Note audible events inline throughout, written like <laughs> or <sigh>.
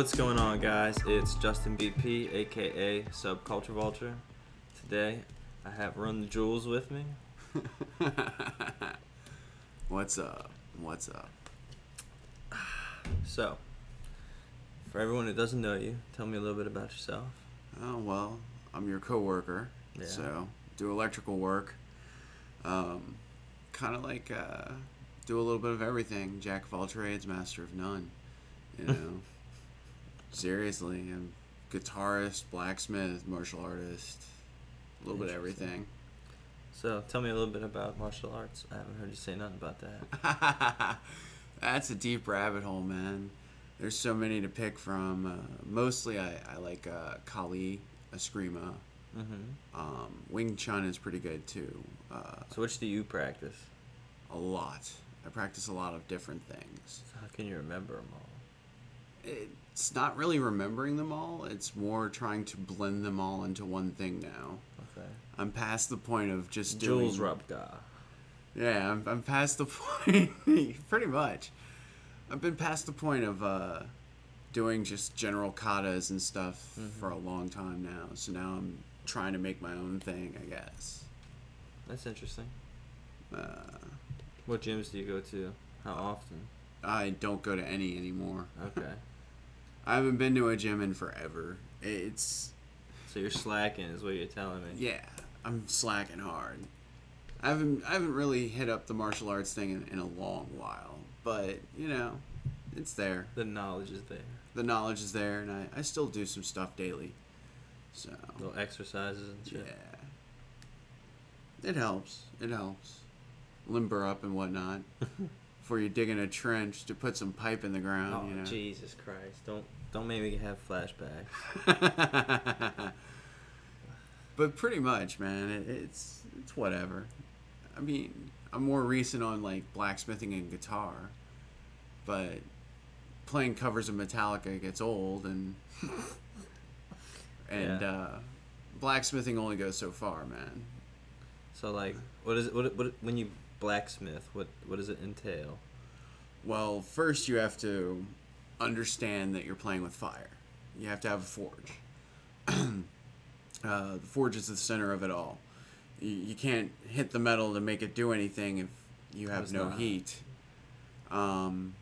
What's going on, guys? It's Justin BP, aka Subculture Vulture. Today, I have Run the Jewels with me. <laughs> What's up? What's up? So, for everyone who doesn't know you, tell me a little bit about yourself. Oh well, I'm your coworker, Yeah. so do electrical work. Um, kind of like uh, do a little bit of everything. Jack of all trades, master of none. You <laughs> know, seriously, I'm guitarist, blacksmith, martial artist, a little bit of everything. So, tell me a little bit about martial arts. I haven't heard you say nothing about that. <laughs> That's a deep rabbit hole, man. There's so many to pick from. Uh, mostly, I, I like uh, Kali, Eskrima. Mm-hmm. Um, Wing Chun is pretty good too. Uh, So, which do you practice? a lot. I practice a lot of different things. So how can you remember them all? It's not really remembering them all. It's more trying to blend them all into one thing now. Okay. I'm past the point of just doing. Jules Rupka. Yeah, I'm, I'm past the <laughs> point. pretty much. I've been past the point of uh, doing just general katas and stuff Mhm. for a long time now. So now I'm trying to make my own thing, I guess. That's interesting. Uh, What gyms do you go to? How often? I don't go to any anymore. Okay. <laughs> I haven't been to a gym in forever. It's so you're slacking, is what you're telling me. yeah, I'm slacking hard. I haven't I haven't really hit up the martial arts thing in, in a long while, but you know, it's there. The knowledge is there. The knowledge is there, and I, I still do some stuff daily. So Little exercises and yeah, it helps. It helps. Limber up and whatnot. <laughs> Before you dig in a trench to put some pipe in the ground, Oh you know. Jesus Christ! Don't don't make me have flashbacks. <laughs> but pretty much, man, it, it's it's whatever. I mean, I'm more recent on like blacksmithing and guitar, but playing covers of Metallica gets old, and <laughs> and Yeah. uh, blacksmithing only goes so far, man. So like, what is it? What, what when you blacksmith? What what does it entail? Well, first you have to understand that you're playing with fire. You have to have a forge. <clears throat> uh, the forge is the center of it all. You, you can't hit the metal to make it do anything if you have no not. heat. Um,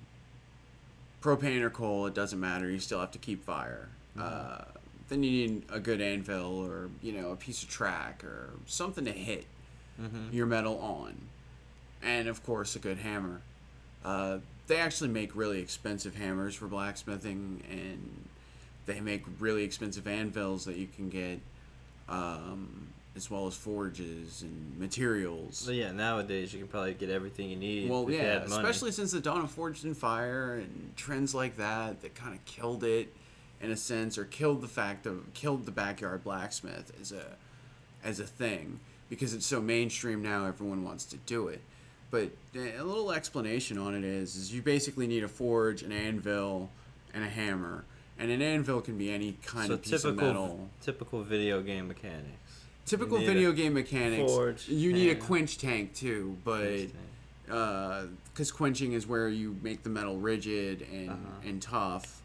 propane or coal, it doesn't matter. You still have to keep fire. Uh, then you need a good anvil or you know a piece of track or something to hit Mm-hmm. your metal on, and of course a good hammer. Uh, they actually make really expensive hammers for blacksmithing, and they make really expensive anvils that you can get, um, as well as forges and materials. So yeah, nowadays you can probably get everything you need. Well, yeah, especially since the dawn of Forged in Fire and trends like that that kind of killed it, in a sense, or killed the fact of killed the backyard blacksmith as a as a thing because it's so mainstream now. Everyone wants to do it. But a little explanation on it is, is you basically need a forge, an anvil, and a hammer. And an anvil can be any kind so of piece of typical metal. typical video game mechanics. Typical video game mechanics. forge, you need a quench tank too, but because quenching is where you make the metal rigid and Uh-huh. and tough.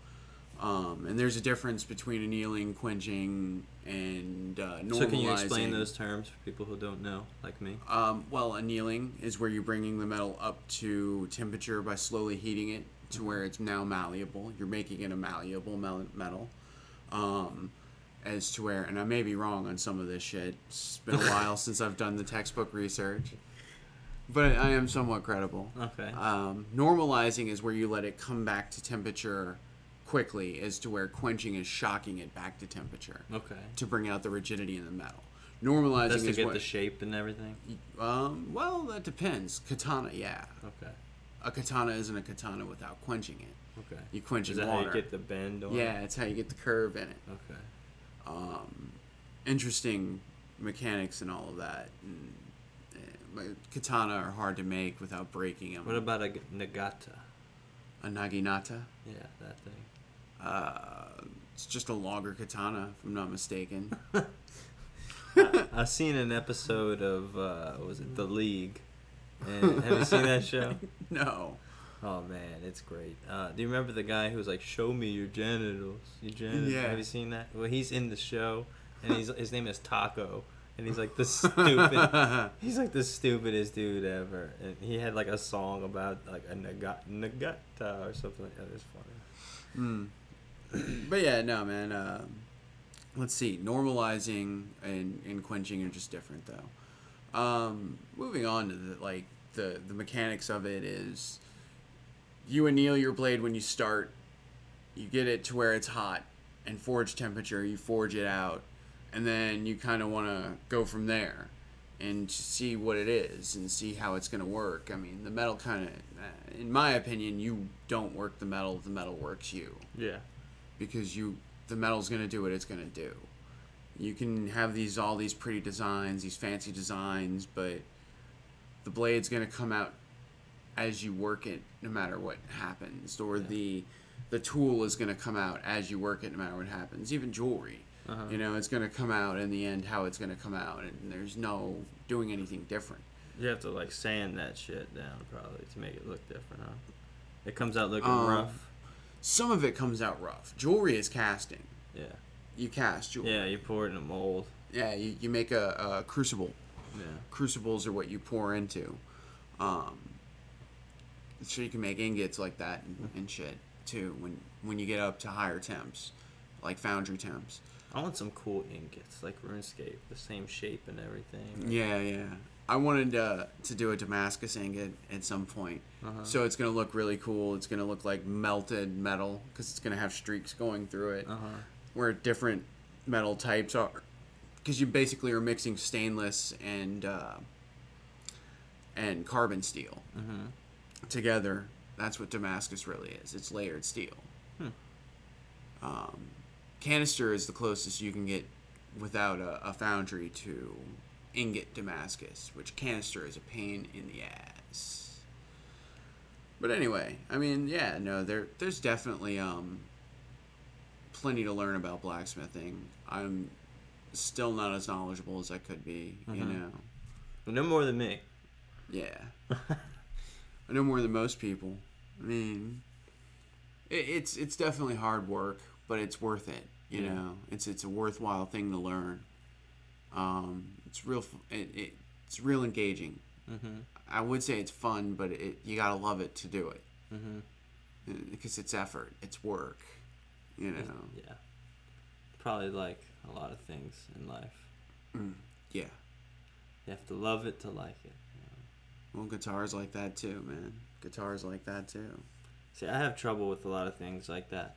Um, and there's a difference between annealing, quenching, and uh, normalizing. So can you explain those terms for people who don't know, like me? Um, well, annealing is where you're bringing the metal up to temperature by slowly heating it to Mm-hmm. where it's now malleable. You're making it a malleable mel- metal. Um, as to where, and I may be wrong on some of this shit. It's been a while <laughs> since I've done the textbook research, but I am somewhat credible. Okay. Um, normalizing is where you let it come back to temperature quickly, as to where quenching is shocking it back to temperature okay. to bring out the rigidity in the metal. Normalizing That's to is get what, the shape and everything. um, well, that depends. Katana, yeah. Okay. A katana isn't a katana without quenching it. Okay. You quench Is that how water. you get the bend? On yeah, it's how you get the curve in it. Okay. Um, interesting mechanics and all of that. And, katana are hard to make without breaking them. What about a nagata? a naginata? Yeah, that thing. Uh, it's just a longer katana, if I'm not mistaken. <laughs> I, I've seen an episode of uh, was it The League? And have you seen that show? <laughs> no. Oh man, it's great. Uh, do you remember the guy who was like, "Show me your genitals"? Your genitals. Yeah. Have you seen that? Well, he's in the show, and he's his name is Taco, and he's like the stupid. <laughs> he's like the stupidest dude ever, and he had like a song about like a nagat nagata or something like that. It's funny. Mm. <clears throat> but yeah, no, man. Um, let's see. Normalizing and, and quenching are just different, though. Um, moving on to the like the the mechanics of it is, you anneal your blade when you start. You get it to where it's hot, and forge temperature. You forge it out, and then you kind of want to go from there, and see what it is and see how it's gonna work. I mean, the metal kind of, in my opinion, you don't work the metal. The metal works you Yeah. Because you the metal's gonna do what it's gonna do. You can have these all these pretty designs, these fancy designs, but the blade's gonna come out as you work it, no matter what happens, or Yeah. the the tool is gonna come out as you work it, no matter what happens. Even jewelry, Uh-huh. you know, it's gonna come out in the end how it's gonna come out, and there's no doing anything different. You have to like sand that shit down probably to make it look different, huh? It comes out looking Um, rough. Some of it comes out rough. Jewelry is casting. Yeah. You cast jewelry. Yeah, you pour it in a mold. Yeah, you, you make a, a crucible. Yeah. crucibles are what you pour into. Um, so you can make ingots like that and, and shit too when when you get up to higher temps, like foundry temps. I want some cool ingots like RuneScape, the same shape and everything. Yeah, yeah. I wanted uh, to do a Damascus ingot at some point. Uh-huh. So it's gonna look really cool. It's gonna look like melted metal because it's gonna have streaks going through it, Uh huh. where different metal types are. Because you basically are mixing stainless and uh, and carbon steel. Mhm. together. That's what Damascus really is. It's layered steel. Hmm. Um, canister is the closest you can get without a, a foundry to ingot Damascus, which canister is a pain in the ass. But anyway, I mean, yeah, no, there there's definitely um plenty to learn about blacksmithing. I'm still not as knowledgeable as I could be, you Mhm. know. No more than me. Yeah. <laughs> I know more than most people. I mean, it, it's it's definitely hard work, but it's worth it. You Yeah. know, it's it's a worthwhile thing to learn. Um, it's real. It, it, it's real engaging. mm-hmm. I would say it's fun, but it you gotta love it to do it Mm-hmm. because it's effort, it's work. You know. Yeah. Probably like a lot of things in life. Mm, yeah. You have to love it to like it. you know? Well, guitars like that too, man. Guitars like that too. See, I have trouble with a lot of things like that.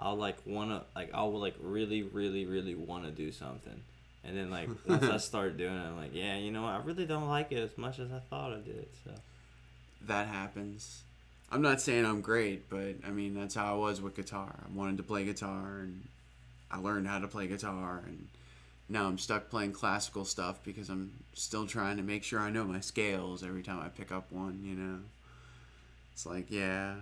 I'll like wanna like I'll like really, really, really wanna do something. And then like <laughs> once I start doing it, I'm like, yeah, you know what? I really don't like it as much as I thought I did. So that happens. I'm not saying I'm great, but I mean that's how I was with guitar. I wanted to play guitar and I learned how to play guitar and now I'm stuck playing classical stuff because I'm still trying to make sure I know my scales every time I pick up one, you know. It's like, yeah.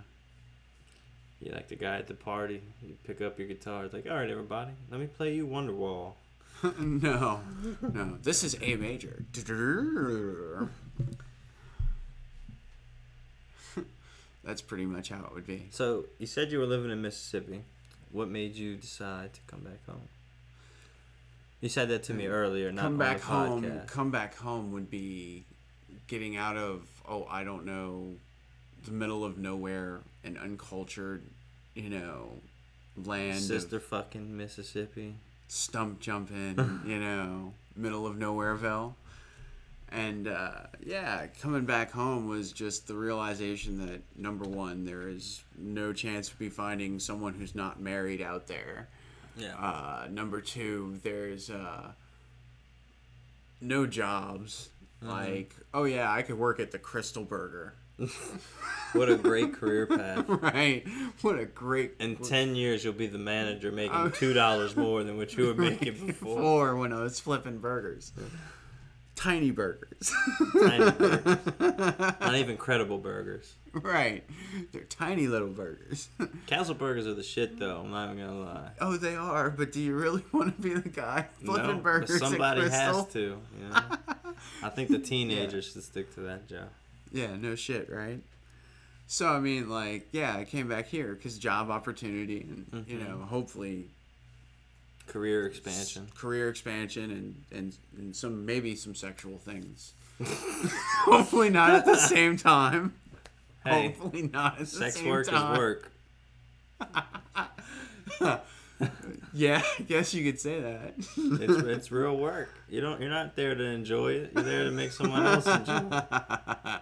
you like the guy at the party, you pick up your guitar, it's like, all right, everybody, let me play you Wonderwall. <laughs> no. No. This is A major. <laughs> That's pretty much how it would be. So you said you were living in Mississippi. What made you decide to come back home? You said that to me earlier. Not come back the home podcast. come back home would be getting out of oh i don't know the middle of nowhere and uncultured you know land Sister of fucking Mississippi. Stump jumping <laughs> you know middle of nowhereville and uh, yeah coming back home was just the realization that number one there is no chance of me finding someone who's not married out there Yeah. uh, number two, there's uh, no jobs. Like, oh yeah, I could work at the Krystal Burger. What a great career path. <laughs> right? What a great. In ten years, you'll be the manager, making Oh. two dollars more than what you were <laughs> making before. Before when I was flipping burgers. Tiny burgers. Tiny burgers. <laughs> Not even credible burgers. right. They're tiny little burgers. Castle burgers are the shit, though. I'm not even gonna lie. oh, they are, but do you really want to be the guy flipping no, burgers somebody has to. You know? I think the teenagers should stick to that job. Yeah, no shit, right? So I mean, like, yeah, I came back here because job opportunity, and you Mhm. know, hopefully Career expansion. career expansion, and and and some maybe some sexual things. <laughs> hopefully not at the same time. Hey, hopefully not at the sex work time. is work. <laughs> Yeah, I guess you could say that. It's it's real work. You don't. You're not there to enjoy it. You're there to make someone else enjoy. it. <laughs>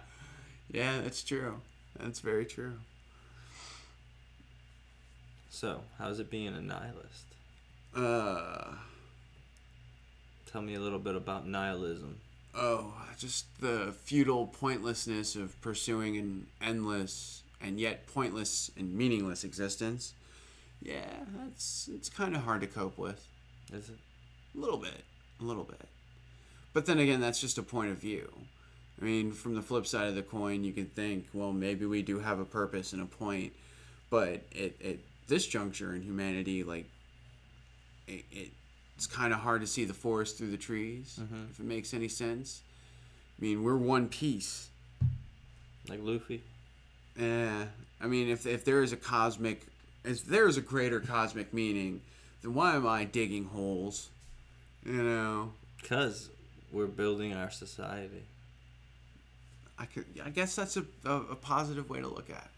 yeah, that's true. That's very true. So, how's it being a nihilist? Uh, Tell me a little bit about nihilism. oh, just the futile pointlessness of pursuing an endless and yet pointless and meaningless existence. Yeah, that's it's kind of hard to cope with. Is it? A little bit, a little bit. But then again, that's just a point of view. I mean, from the flip side of the coin, you can think, well, maybe we do have a purpose and a point, but at, at this juncture in humanity, like, it, it's kind of hard to see the forest through the trees, Mhm. if it makes any sense. I mean, we're one piece. Like Luffy? Yeah. I mean, if, if there is a cosmic, if there is a greater cosmic meaning, then why am I digging holes? You know? Because we're building our society. I could. I guess that's a, a, a positive way to look at. it.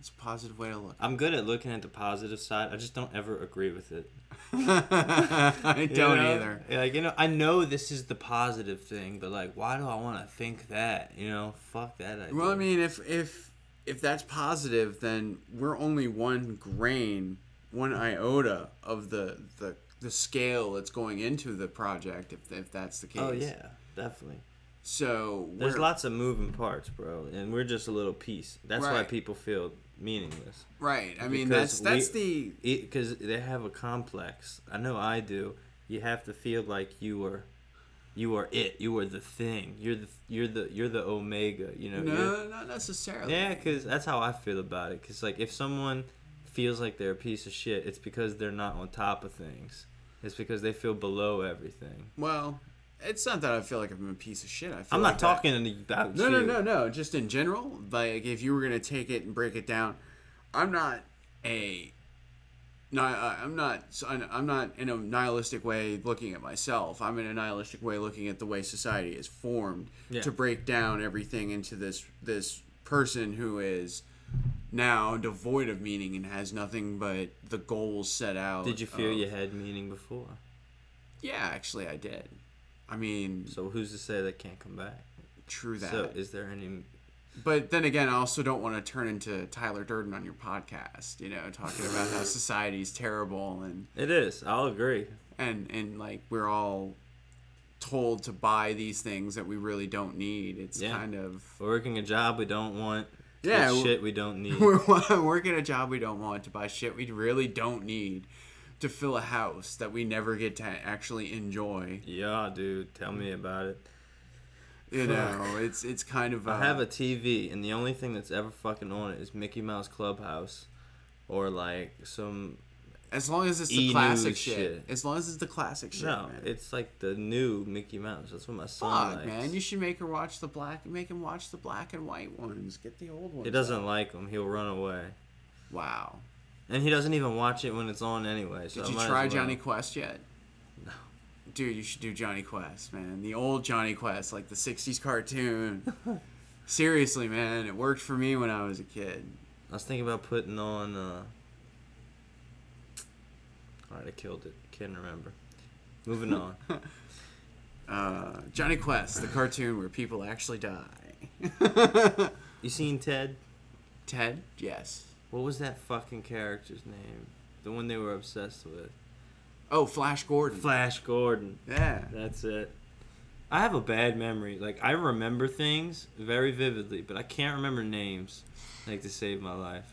It's a positive way to look. I'm good at looking at the positive side. I just don't ever agree with it. <laughs> I <laughs> don't know? either. Like you know, I know this is the positive thing, but like, why do I want to think that? You know, fuck that idea. Well, I mean, if if if that's positive, then we're only one grain, one iota of the the the scale that's going into the project. If if that's the oh, case. oh yeah, definitely. So There's lots of moving parts, bro, and we're just a little piece. That's why people feel meaningless. Right. I mean, Because that's that's we- the because they have a complex. I know I do. You have to feel like you are, you are it. You are the thing. You're the you're the you're the omega. You know. no, not necessarily. Yeah, because that's how I feel about it. Because like if someone feels like they're a piece of shit, it's because they're not on top of things. It's because they feel below everything. Well, it's not that I feel like I'm a piece of shit. I feel I'm like not that- talking about No, you. no, no, no. Just in general, like if you were gonna take it and break it down, I'm not a. No, I- I'm not. I'm not in a nihilistic way looking at myself. I'm in a nihilistic way looking at the way society is formed Yeah. to break down everything into this this person who is now devoid of meaning and has nothing but the goals set out. Did you feel of- you had meaning before? Yeah, actually, I did. I mean, So who's to say they can't come back? true that. So is there any? But then again, I also don't want to turn into Tyler Durden on your podcast, you know, talking about how <laughs> society's terrible and It is. I'll agree. and and like we're all told to buy these things that we really don't need. It's Yeah. kind of We're working a job we don't want. Yeah, shit we don't <laughs> need. we're working a job we don't want to buy shit we really don't need to fill a house that we never get to actually enjoy. yeah, dude. Tell me about it. You Fuck. know, it's it's kind of uh, I have a TV, and the only thing that's ever fucking on it is Mickey Mouse Clubhouse, or like some. as long as it's the E-news classic shit. shit. As long as it's the classic shit. No, man. it's like the new Mickey Mouse. That's what my son Fuck, likes. man! You should make her watch the black. Make him watch the black and white ones. Get the old ones. He doesn't out. like them. He'll run away, Wow. And he doesn't even watch it when it's on anyway. So Did you try well. Jonny Quest yet? No. Dude, you should do Jonny Quest, man. The old Jonny Quest, like the '60s cartoon. <laughs> Seriously, man, it worked for me when I was a kid. I was thinking about putting on. uh All right, I killed it. Can't remember. Moving on. <laughs> Uh, Jonny Quest, the cartoon where people actually die. <laughs> you seen Ted? Ted? Yes. What was that fucking character's name? The one they were obsessed with. Oh, Flash Gordon. Flash Gordon. yeah. That's it. I have a bad memory. Like I remember things very vividly, but I can't remember names. Like to save my life.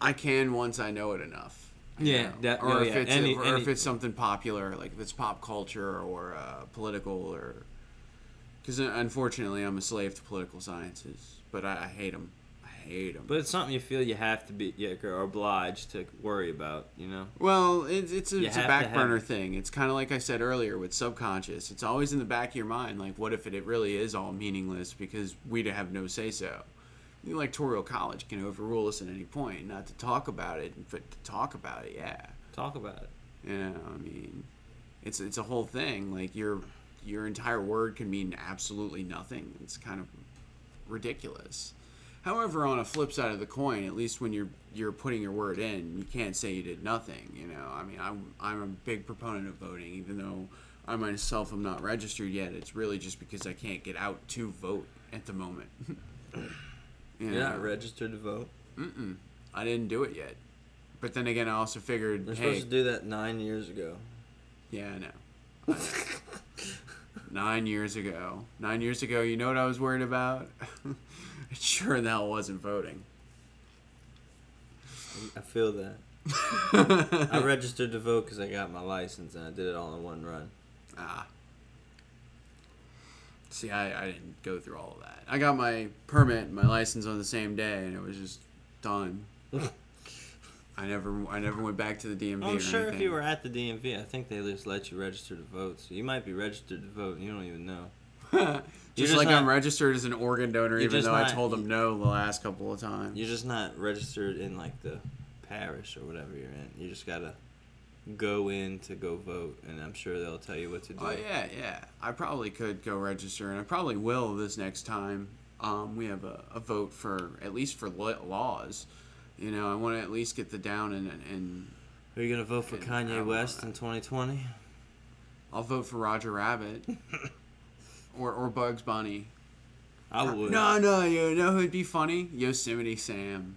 I can once I know it enough. Yeah, know? that- or no, if yeah, it's any- or any- if it's something popular, like if it's pop culture or uh, political, or because unfortunately I'm a slave to political sciences, but I, I hate them. Hate them. But it's something you feel you have to be, yeah, or obliged to worry about. You know. well, it's it's a, it's a back burner thing. It's kind of like I said earlier with subconscious. It's always in the back of your mind. Like, what if it, it really is all meaningless because we to have no say so? the electoral college can overrule us at any point. Not to talk about it, but to talk about it, yeah. Talk about it. You know, I mean, it's it's a whole thing. Like your your entire word can mean absolutely nothing. It's kind of ridiculous. However, on a flip side of the coin, at least when you're you're putting your word in, you can't say you did nothing. You know, I mean, I'm I'm a big proponent of voting, even though I myself am not registered yet. It's really just because I can't get out to vote at the moment. <laughs> you You're not registered to vote. Mm-mm. I didn't do it yet. But then again, I also figured, They're hey, supposed to do that nine years ago. yeah, I know. I <laughs> know. Nine years ago. Nine years ago, you know what I was worried about? <laughs> it sure the hell wasn't voting. I feel that. <laughs> I registered to vote because I got my license and I did it all in one run. Ah. See, I, I didn't go through all of that. I got my permit and my license on the same day, and it was just done. <laughs> I never I never went back to the DMV. I'm sure if you were at the DMV, I think they just let you register to vote. So you might be registered to vote and you don't even know. <laughs> just, just like not- I'm registered as an organ donor, even though I told them no the last couple of times. You're just not registered in like the parish or whatever you're in. You just gotta go in to go vote, and I'm sure they'll tell you what to do. Oh yeah, yeah. I probably could go register, and I probably will this next time. Um, we have a, a vote for at least for laws. You know, I want to at least get the down and and Are you gonna vote for Kanye West in 2020? I'll vote for Roger Rabbit <laughs> or or Bugs Bunny. I would. No, no, you know who'd be funny? Yosemite Sam.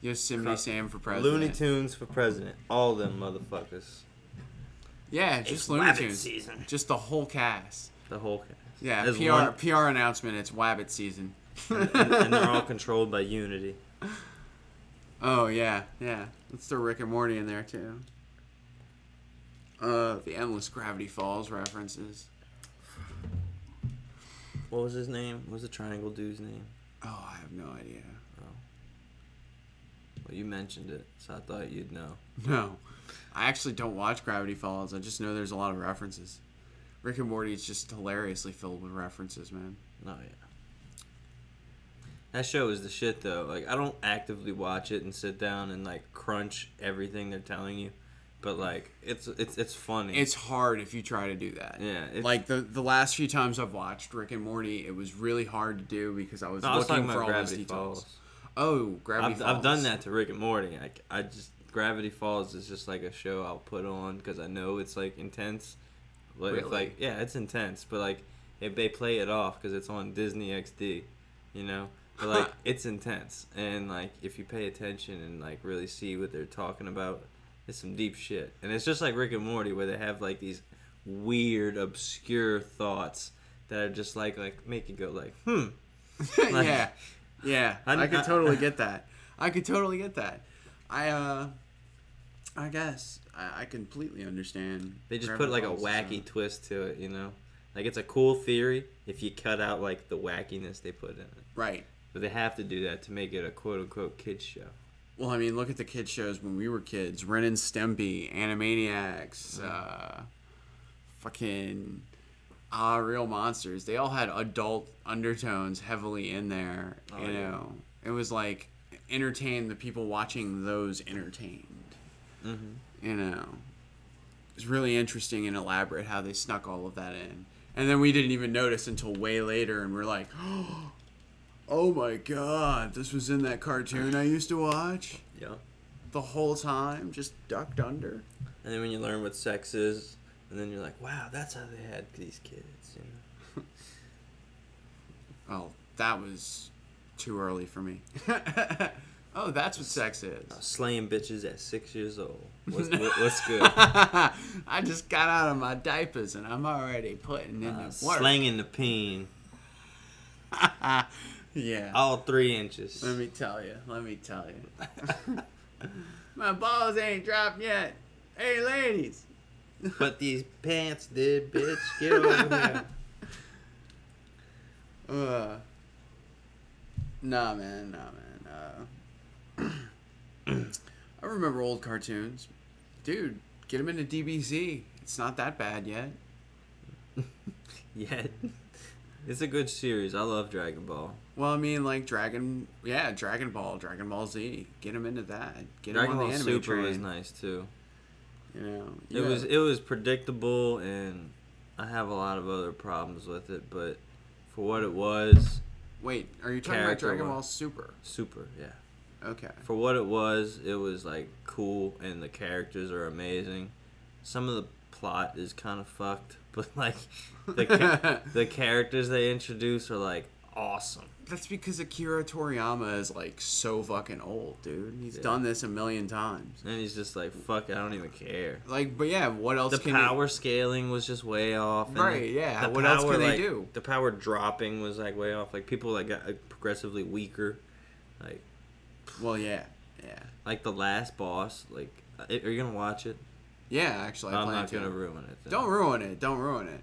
Yosemite Cro- Sam for president. Looney Tunes for president. All them motherfuckers. Yeah, just It's Looney Wabbit Tunes. season. Just the whole cast. The whole cast. Yeah, As PR one- PR announcement. It's Wabbit season. and, and they're all controlled by Unity. <laughs> Oh yeah, yeah. Let's throw Rick and Morty in there too. Uh, the endless Gravity Falls references. What was his name? What was the triangle dude's name? Oh, I have no idea. Oh. Well, you mentioned it, so I thought you'd know. No, I actually don't watch Gravity Falls. I just know there's a lot of references. Rick and Morty is just hilariously filled with references, man. Oh yeah. That show is the shit though. Like I don't actively watch it and sit down and like crunch everything they're telling you, but like it's it's it's funny. It's hard if you try to do that. yeah. Like the the last few times I've watched Rick and Morty, it was really hard to do because I was no, I was looking for all those Gravity details. Falls. Oh, Gravity I've, Falls. I've done that to Rick and Morty. I, I just Gravity Falls is just like a show I'll put on because I know it's like intense. Like, Really? like yeah, it's intense, but like if they play it off because it's on Disney XD, you know. But like it's intense, and like if you pay attention and like really see what they're talking about, it's some deep shit. And it's just like Rick and Morty where they have like these weird, obscure thoughts that are just like like make you go like hmm. <laughs> Like- yeah, yeah. <laughs> I- I, could totally <laughs> get that. I could totally get that. I uh, I guess I, I completely understand. They just put like a wacky so- twist to it, you know? Like it's a cool theory if you cut out like the wackiness they put in it. Right. But they have to do that to make it a quote unquote kids show. Well, I mean, look at the kid shows when we were kids. Ren and Stimpy, Animaniacs, uh, fucking Ah Real Monsters. They all had adult undertones heavily in there. Oh, you yeah. know, it was like entertain the people watching those entertained. Mm-hmm. you know, it's really interesting and elaborate how they snuck all of that in. And then we didn't even notice until way later, and we're like, <gasps> oh my god, this was in that cartoon I used to watch Yeah. the whole time, just ducked under. And then when you learn what sex is, and then you're like, wow, that's how they had these kids, you know? <laughs> Oh, that was too early for me. <laughs> oh, that's what sex is. Uh, slaying bitches at six years old. What's, what, what's good? <laughs> I just got out of my diapers and I'm already putting in Uh, the work. slanging the peen. Yeah. All three inches. Let me tell you. Let me tell you. <laughs> My balls ain't dropped yet. Hey, ladies. <laughs> But these pants did, bitch. Get over here. <laughs> Uh, nah, man. Nah, man. Uh, <clears throat> I remember old cartoons. Dude, get them into DBZ. It's not that bad yet. Yeah. It's a good series. I love Dragon Ball. Well, I mean, like Dragon, yeah, Dragon Ball, Dragon Ball Z. Get him into that. Get Dragon him on Ball the anime Super train. was nice too. You know, It Yeah. was it was predictable, and I have a lot of other problems with it. But for what it was, Wait, are you talking about Dragon. Ball Super? super. Yeah. Okay. For what it was, it was like cool, and the characters are amazing. Some of the plot is kind of fucked, <laughs> but like the ca- <laughs> the characters they introduce are like awesome. That's because Akira Toriyama is like so fucking old, dude. He's Yeah. done this a million times. And he's just like, fuck, it, I don't even care. Like, but yeah, what else The power scaling was just way off. and Right, the- yeah. the What else power, can they like, do? The power dropping was like way off. Like people like got like, progressively weaker. Like well, yeah, yeah, like the last boss. Like, uh, are you gonna watch it? yeah. Actually, I I'm plan not to. gonna ruin it. then. Don't ruin it. Don't ruin it.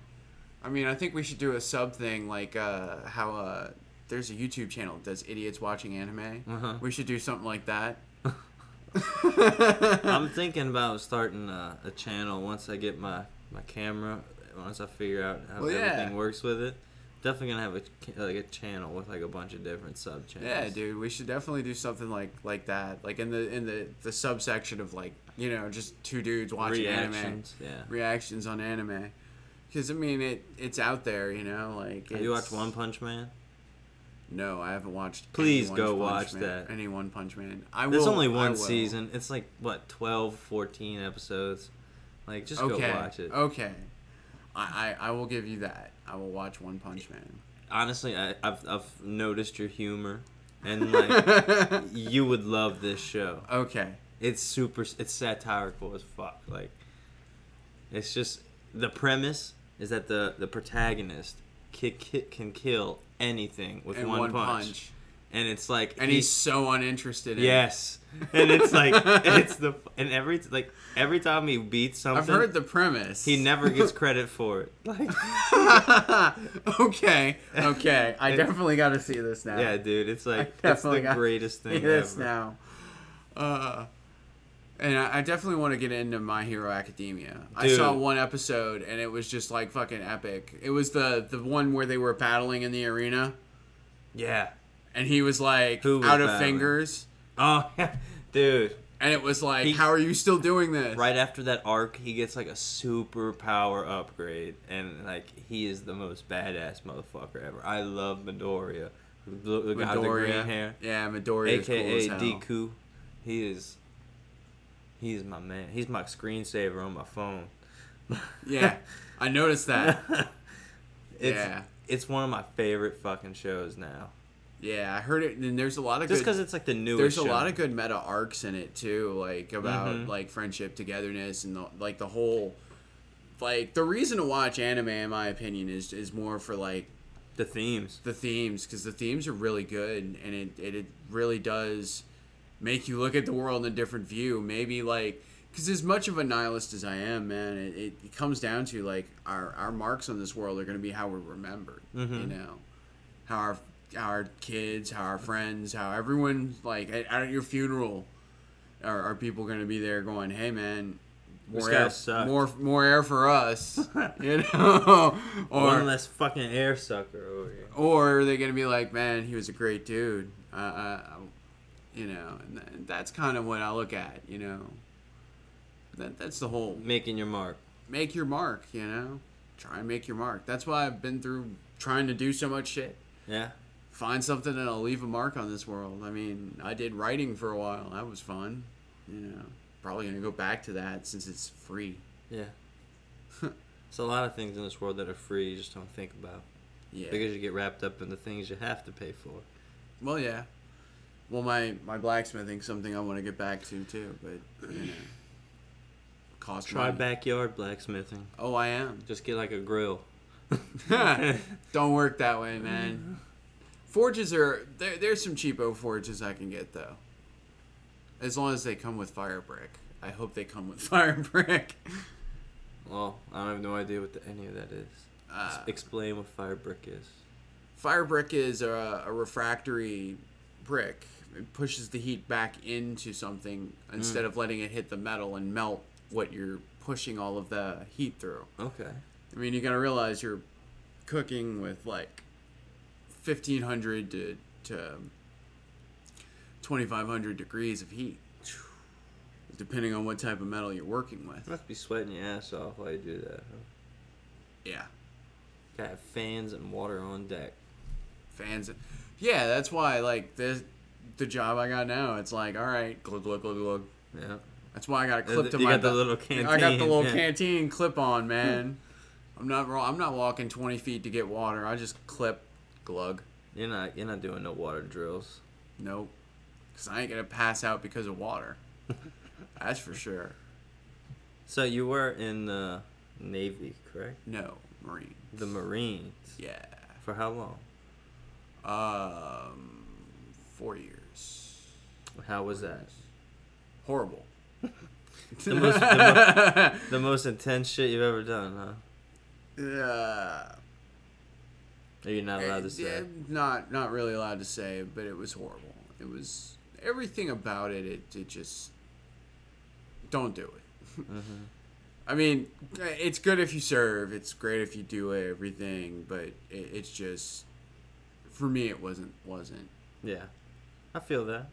I mean, I think we should do a sub thing like uh, how uh, there's a YouTube channel that does idiots watching anime. Uh-huh. We should do something like that. <laughs> I'm thinking about starting a, a channel once I get my my camera. Once I figure out how Well, yeah. everything works with it. Definitely gonna have a like a channel with like a bunch of different sub channels. Yeah, dude, we should definitely do something like like that, like in the in the the subsection of like you know just two dudes watching anime Reactions. Yeah. reactions on anime, because I mean it it's out there, you know, like. Have you it's- watched One Punch Man? No, I haven't watched. Please go watch Man- that. Any One Punch Man. I There's will- only one season. It's like what 12, 14 episodes. Like just okay. go watch it. Okay. I, I I will give you that. I will watch One Punch Man. Honestly, I, I've I've noticed your humor, and like <laughs> you would love this show. okay. It's super. It's satirical as fuck. Like, it's just the premise is that the the protagonist can, can kill anything with And one, punch. and it's like And he- he's so uninterested in it. yes, and it's like <laughs> it's the and every like every time he beats something, I've heard the premise. he never gets <laughs> credit for it. Like, <laughs> okay. Okay. I definitely got to see this now. yeah, dude, it's like it's the greatest thing this ever. now. Uh, and I, I definitely want to get into My Hero Academia. I saw one episode and it was just like fucking epic. It was the the one where they were battling in the arena Yeah. and he was like Who was out of battling? fingers. Oh, dude. And it was like, He- how are you still doing this? Right after that arc, he gets like a super power upgrade, and like he is the most badass motherfucker ever. I love Midoriya, the, the guy with the green hair, Yeah, Midoriya is cool aka as hell. Deku. He is, he is my man. He's my screensaver on my phone. Yeah, I noticed that. <laughs> it's, Yeah. it's one of my favorite fucking shows now. Yeah, I heard it. And there's a lot of Just good. because it's like the newest. there's a show. lot of good meta arcs in it too, like about Mhm. like friendship, togetherness, and the, like the whole. Like the reason to watch anime, in my opinion, is is more for like the themes. the themes because the themes are really good and it, it, it really does make you look at the world in a different view maybe like because as much of a nihilist as i am man it, it, it comes down to like our, our marks on this world are going to be how we're remembered you Mhm. know how our our kids how our friends how everyone like at, at your funeral are, are people going to be there going hey man more air, sucked." more more air for us <laughs> you know <laughs> or One less fucking air sucker over here. or are they gonna be like, man, he was a great dude, uh, uh, you know? And th- that's kind of what I look at, you know. That that's the whole Making your mark. make your mark, you know. Try and make your mark. That's why I've been through trying to do so much shit. Yeah. Find something that'll leave a mark on this world. I mean, I did writing for a while. That was fun, you know. Probably gonna go back to that since it's free. Yeah. There's a lot of things in this world that are free you just don't think about. Yeah. Because you get wrapped up in the things you have to pay for. Well, yeah. Well, my my blacksmithing's something I want to get back to too, but you know, cost Try money. backyard blacksmithing. Oh, I am. Just get like a grill. <laughs> Don't work that way, man. Forges are there. There's some cheapo forges I can get though, as long as they come with fire brick. I hope they come with <laughs> fire brick. Well, I have no idea what the, any of that is. Uh, Explain what fire brick is. fire brick is a, a refractory brick. It pushes the heat back into something instead hmm. of letting it hit the metal and melt what you're pushing all of the heat through. Okay. I mean, you gotta realize you're cooking with like fifteen hundred to to twenty five hundred degrees of heat, depending on what type of metal you're working with. You must be sweating your ass off while you do that. Huh? Yeah, Gotta have fans and water on deck. fans. and, Yeah, that's why like this the job I got now. It's like all right, glug glug glug glug. Yeah. That's why I got a clip to you my got the little canteen. I got the little yeah. canteen clip on, man. I'm not. I'm not walking 20 feet to get water. I just clip, glug. You're not you're not doing no water drills. Nope. Cause I ain't gonna pass out because of water. <laughs> That's for sure. So you were in the Navy, correct? No, Marine. The Marines. Yeah. For how long? Um, four years. How was that? Horrible. <laughs> The most, the, mo- the most intense shit you've ever done, huh? Uh, Or you're not allowed to say? yeah, not not really allowed to say, but it was horrible. It was everything about it. It, it just don't do it. hmm <laughs> I mean, it's good if you serve. It's great if you do everything, but it, it's just for me, it wasn't wasn't. Yeah, I feel that.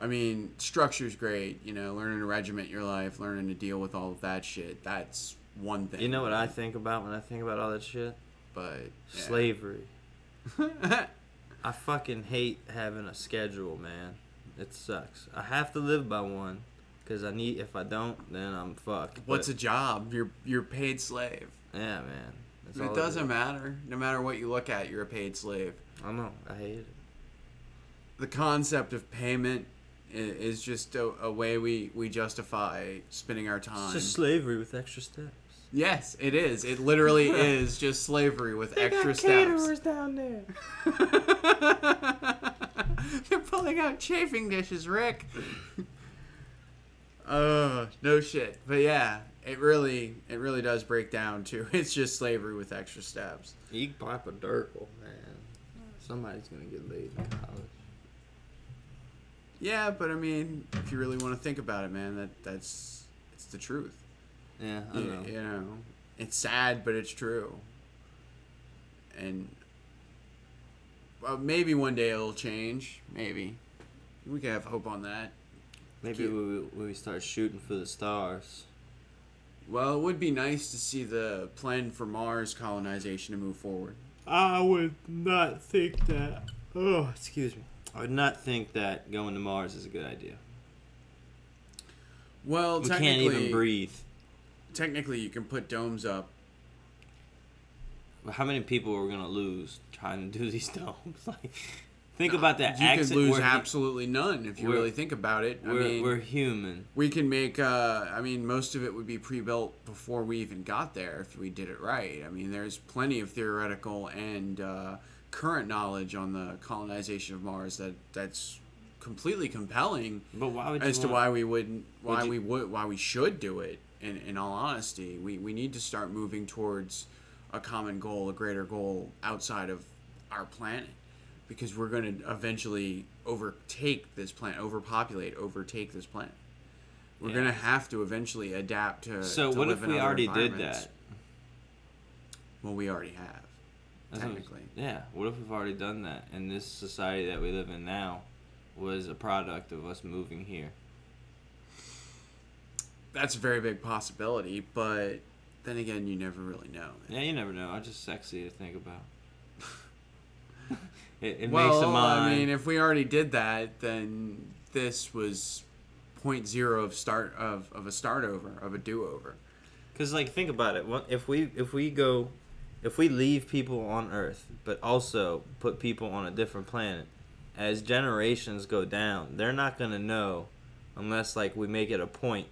I mean, structure's great. You know, learning to regiment your life, learning to deal with all of that shit. That's one thing. You know what I think about when I think about all that shit? But yeah. Slavery. <laughs> I fucking hate having a schedule, man. It sucks. I have to live by one, cause I need. If I don't, then I'm fucked. What's But- a job? You're you're paid slave. Yeah, man. That's it doesn't is. matter. No matter what you look at, you're a paid slave. I know. I hate it. The concept of payment is just a, a way we, we justify spending our time. It's just slavery with extra steps. Yes, it is. It literally <laughs> is just slavery with extra steps. down there. <laughs> They're pulling out chafing dishes, Rick. <laughs> Uh, no shit. But yeah, it really it really does break down to <laughs> it's just slavery with extra steps. You can pop a Durkle, man. Somebody's gonna get laid in college. Yeah, but I mean, if you really want to think about it, man, that that's it's the truth. Yeah, I You, know. you know, it's sad, but it's true. And well, maybe one day it'll change. Maybe we can have hope on that. Maybe we we start shooting for the stars. Well, it would be nice to see the plan for Mars colonization to move forward. I would not think that. Oh, excuse me. I would not think that going to Mars is a good idea. Well, We can't technically, even breathe. technically, you can put domes up. How many people are we gonna lose trying to do these <laughs> domes? Like, think about that. You could lose we're, absolutely none if you really think about it. I We're, mean, we're human. we can make. Uh, I mean, most of it would be pre-built before we even got there if we did it right. I mean, there's plenty of theoretical and uh, current knowledge on the colonization of Mars that that's completely compelling But why would as to want- why we wouldn't, why Would you- we would, why we should do it. In in all honesty, we we need to start moving towards a common goal, a greater goal outside of our planet, because we're going to eventually overtake this planet, overpopulate, overtake this planet. We're Yeah. going to have to eventually adapt to. So to what if we already did that? Well, we already have. That's what Technically. yeah. What if we've already done that, and this society that we live in now was a product of us moving here? That's a very big possibility, but then again, you never really know. Yeah, you never know. It's just sexy to think about. It it well, makes the mind. I mean, if we already did that, then this was point zero of start of, of a start over of a do over. Because like think about it. What if we if we go, if we leave people on Earth, but also put people on a different planet, as generations go down, they're not gonna know, unless like we make it a point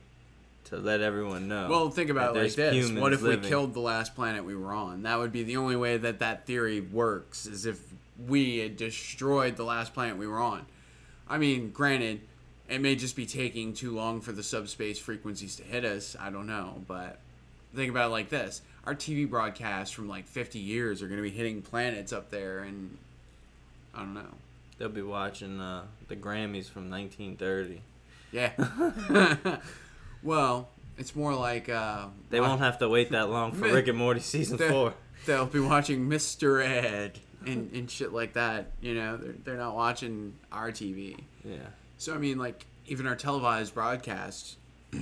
to let everyone know. Well, think about it like this: What if living. we killed the last planet we were on? That would be the only way that that theory works. Is if we had destroyed the last planet we were on. I mean, granted, it may just be taking too long for the subspace frequencies to hit us. I don't know, but think about it like this: our TV broadcasts from like 50 years are going to be hitting planets up there, and I don't know. They'll be watching uh, the Grammys from 1930. Yeah. <laughs> well, it's more like uh, They won't have to wait that long for <laughs> Rick and Morty season the- four. they'll be watching Mr. Ed and, and shit like that. You know, they're, they're not watching our TV. Yeah. So, I mean, like, even our televised broadcasts <clears throat>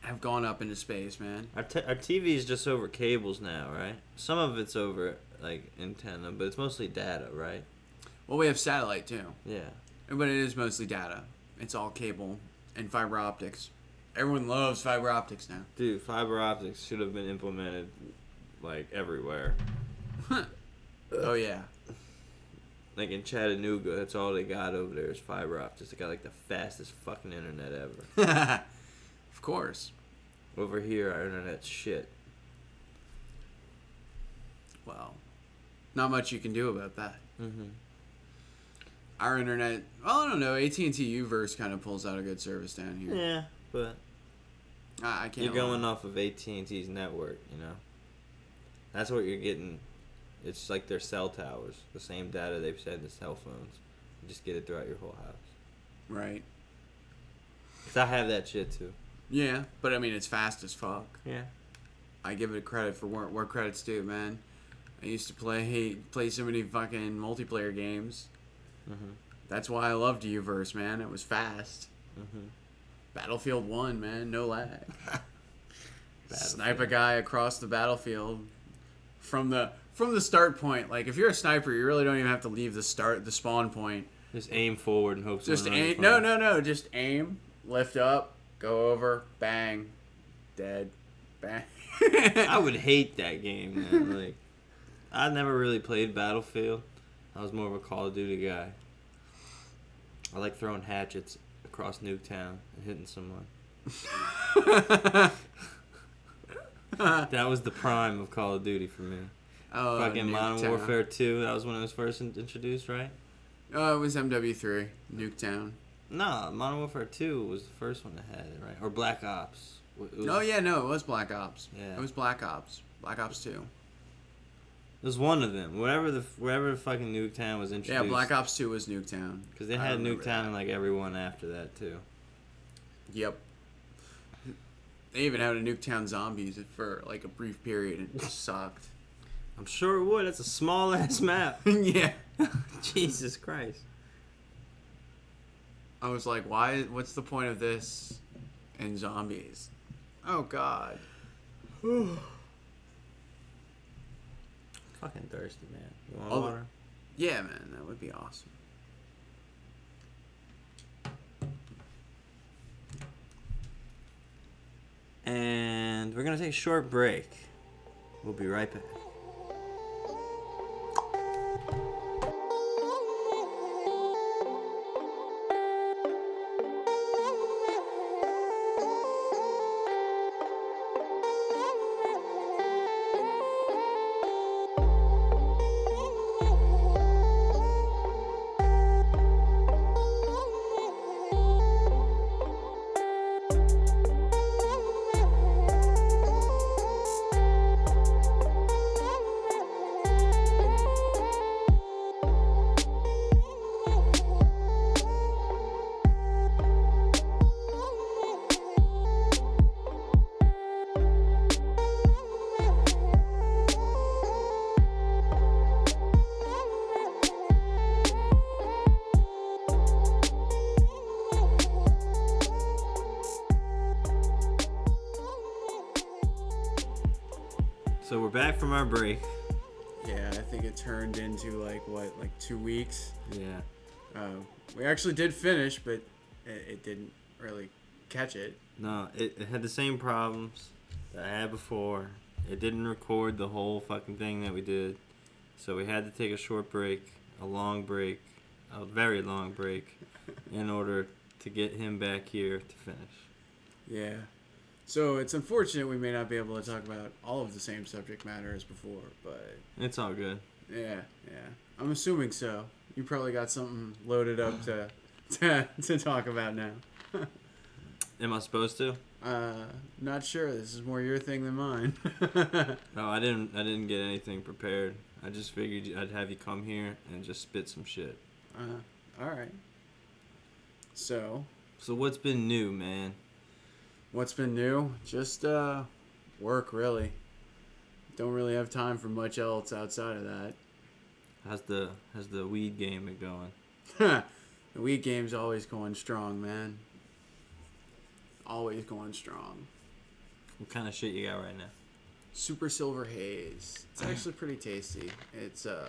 have gone up into space, man. Our, t- our TV is just over cables now, right? Some of it's over like antenna, but it's mostly data, right? Well, we have satellite too, Yeah. but it is mostly data. It's all cable and fiber optics. Everyone loves fiber optics now. Dude, fiber optics should have been implemented like everywhere. Oh, yeah. Like in Chattanooga, that's all they got over there is fiber optics. They got like the fastest fucking internet ever. <laughs> of course. Over here, our internet's shit. Well, not much you can do about that. Mm-hmm. Our internet, well, I don't know. AT and T Uverse kind of pulls out a good service down here. Yeah, but I, I can't. you're going lie. off of AT&T's network, you know. That's what you're getting. It's like their cell towers, the same data they've sent to cell phones. You just get it throughout your whole house. Right. Cause I have that shit too. Yeah, but I mean, it's fast as fuck. Yeah. I give it a credit for where, where credit's due, man. I used to play play so many fucking multiplayer games. Mm-hmm. That's why I loved Uverse, man. It was fast. Mm-hmm. Battlefield One, man, no lag. <laughs> Snipe a guy across the battlefield from the from the start point. Like if you're a sniper, you really don't even have to leave the start the spawn point. Just aim forward and hope. Just aim. No, no, no. Just aim, lift up, go over, bang, dead, bang. <laughs> I would hate that game, man. Like, I never really played Battlefield. I was more of a Call of Duty guy. I like throwing hatchets across Nuketown and hitting someone. <laughs> That was the prime of Call of Duty for me. Oh, uh, Fucking Modern Nuketown. Warfare 2, that was when it was first in- introduced, right? Oh, it was MW3, Nuketown. No, Modern Warfare 2 was the first one that had it, right? Or Black Ops. Was, Oh yeah, no, it was Black Ops. Yeah. It was Black Ops. Black Ops Two. It was one of them. Whatever the wherever the fucking Nuketown was introduced. Yeah. Black Ops Two was Nuketown. Because they had Nuketown that. and like everyone after that too. Yep. They even had a Nuketown Zombies for like a brief period and it just sucked. I'm sure it would. That's a small <laughs> ass map. <laughs> yeah. <laughs> Jesus Christ. I was like, why? What's the point of this and zombies? Oh God. <sighs> Fucking thirsty, man. You want Oh, water? Yeah, man, that would be awesome. And we're gonna take a short break. We'll be right back. Actually did finish, but it, it didn't really catch it. No, it, it had the same problems that I had before. It didn't record the whole fucking thing that we did. So we had to take a short break, a long break, a very long break, <laughs> in order to get him back here to finish. Yeah. So it's unfortunate we may not be able to talk about all of the same subject matter as before, but It's all good. yeah, yeah. I'm assuming so. You probably got something loaded up to <laughs> to, to talk about now. <laughs> Am I supposed to? Uh, not sure. This is more your thing than mine. <laughs> No, I didn't. I didn't get anything prepared. I just figured I'd have you come here and just spit some shit. uh, all right. So, So what's been new, man? what's been new? Just uh, work really. don't really have time for much else outside of that. How's the how's the weed game been going? <laughs> the weed game's always going strong, man. Always going strong. What kind of shit you got right now? Super Silver Haze. It's <sighs> actually pretty tasty. It's uh,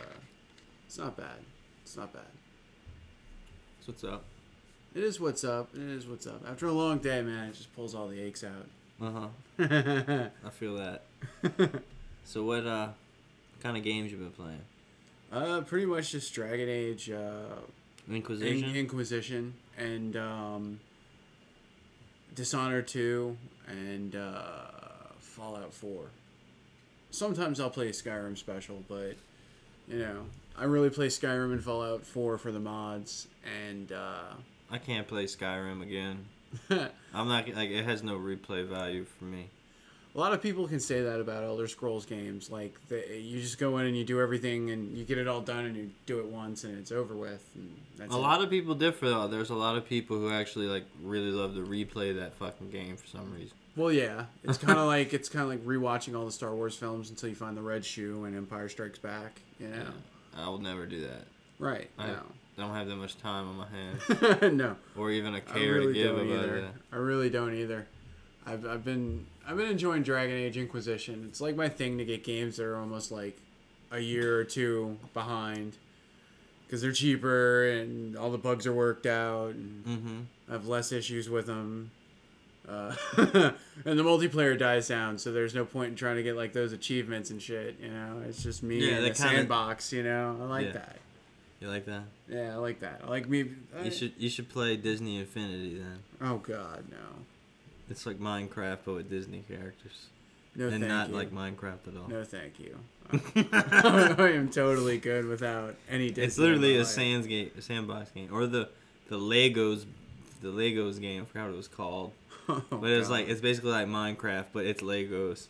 it's not bad. It's not bad. So what's up? It is what's up. It is what's up. After a long day, man, it just pulls all the aches out. Uh huh. uh, <laughs> I feel that. so what uh, kind of games you been playing? Uh, pretty much just Dragon Age, uh, Inquisition. In- Inquisition, and um, Dishonored Two, and uh, Fallout Four. Sometimes I'll play Skyrim Special, but you know, I really play Skyrim and Fallout Four for the mods, and uh, I can't play Skyrim again. <laughs> I'm not like it has no replay value for me. A lot of people can say that about Elder Scrolls games. Like, the, you just go in and you do everything and you get it all done and you do it once and it's over with. And that's a it. lot of people differ though. There's a lot of people who actually like really love to replay that fucking game for some reason. Well, yeah, it's kind of <laughs> like it's kind of like rewatching all the Star Wars films until you find the red shoe and Empire Strikes Back. You know, I will never do that. right? I No, don't have that much time on my hands <laughs> no, or even a I care really to give about either. that. I really don't either. I've, I've been I've been enjoying Dragon Age Inquisition. It's like my thing to get games that are almost like a year or two behind because they're cheaper and all the bugs are worked out and Mm-hmm. I have less issues with them. Uh, <laughs> and the multiplayer dies down, so there's no point in trying to get like those achievements and shit. You know, it's just me Yeah, in they a kinda- sandbox. You know, I like Yeah. that. You like that? Yeah, I like that. I like me. I- You should you should play Disney Infinity then. Oh God, no, It's like Minecraft but with Disney characters. no, and not you. like Minecraft at all. No, thank you. <laughs> <laughs> I am totally good without any. Disney it's literally a sands game, a sandbox game, or the the Legos, the Legos game. I forgot what it was called, <laughs> Oh, but it's like it's basically like Minecraft, but it's Legos.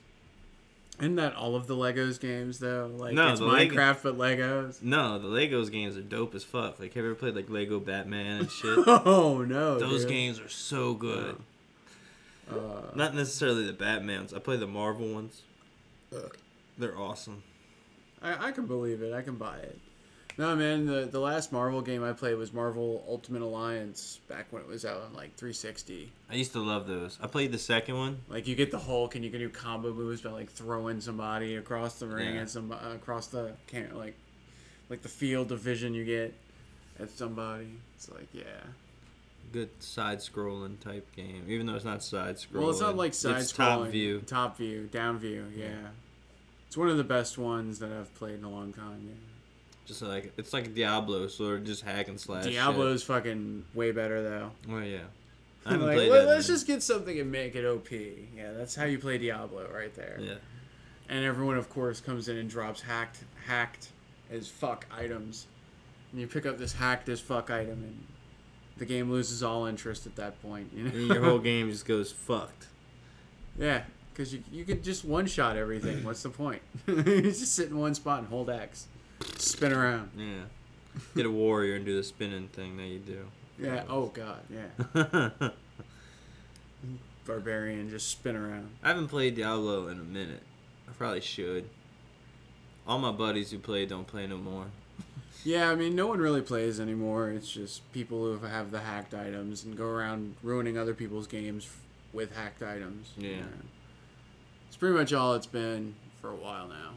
Isn't that all of the Legos games though? Like No, it's Minecraft but Legos. No, the Legos games are dope as fuck. Like, have you ever played like Lego Batman and shit? Oh no, Those dude. games are so good. Uh, Not necessarily the Batman's. I play the Marvel ones. They're awesome. I, I can believe it. I can buy it. No, man, the, the last Marvel game I played was Marvel Ultimate Alliance back when it was out on like 360. I used to love those. I played the second one. Like you get the Hulk and you can do combo moves by like throwing somebody across the ring Yeah. and some uh, across the can like like the field of vision you get at somebody. It's like yeah. Good side scrolling type game, even though it's not side scrolling. Well, it's not like side scrolling. top view. Top view, down view. Yeah. It's one of the best ones that I've played in a long time. Yeah. Just like it's like Diablo, so just hack and slash. shit. Diablo's fucking way better though. Well, yeah. I <laughs> haven't like, played well, that. let's just get something and make it OP. Yeah, that's how you play Diablo right there. Yeah. And everyone, of course, comes in and drops hacked, hacked as fuck items. And you pick up this hacked as fuck item, and the game loses all interest at that point. You And know? your whole game just goes fucked. yeah, because you, you could just one shot everything. What's the point? <laughs> you just sit in one spot and hold X, spin around. Yeah. Get a warrior and do the spinning thing that you do. Yeah. Oh god. Yeah. <laughs> Barbarian just spin around. I haven't played Diablo in a minute. I probably should. All my buddies who play don't play no more. Yeah, I mean, no one really plays anymore. It's just people who have the hacked items and go around ruining other people's games f- with hacked items. Yeah. It's pretty much all it's been for a while now.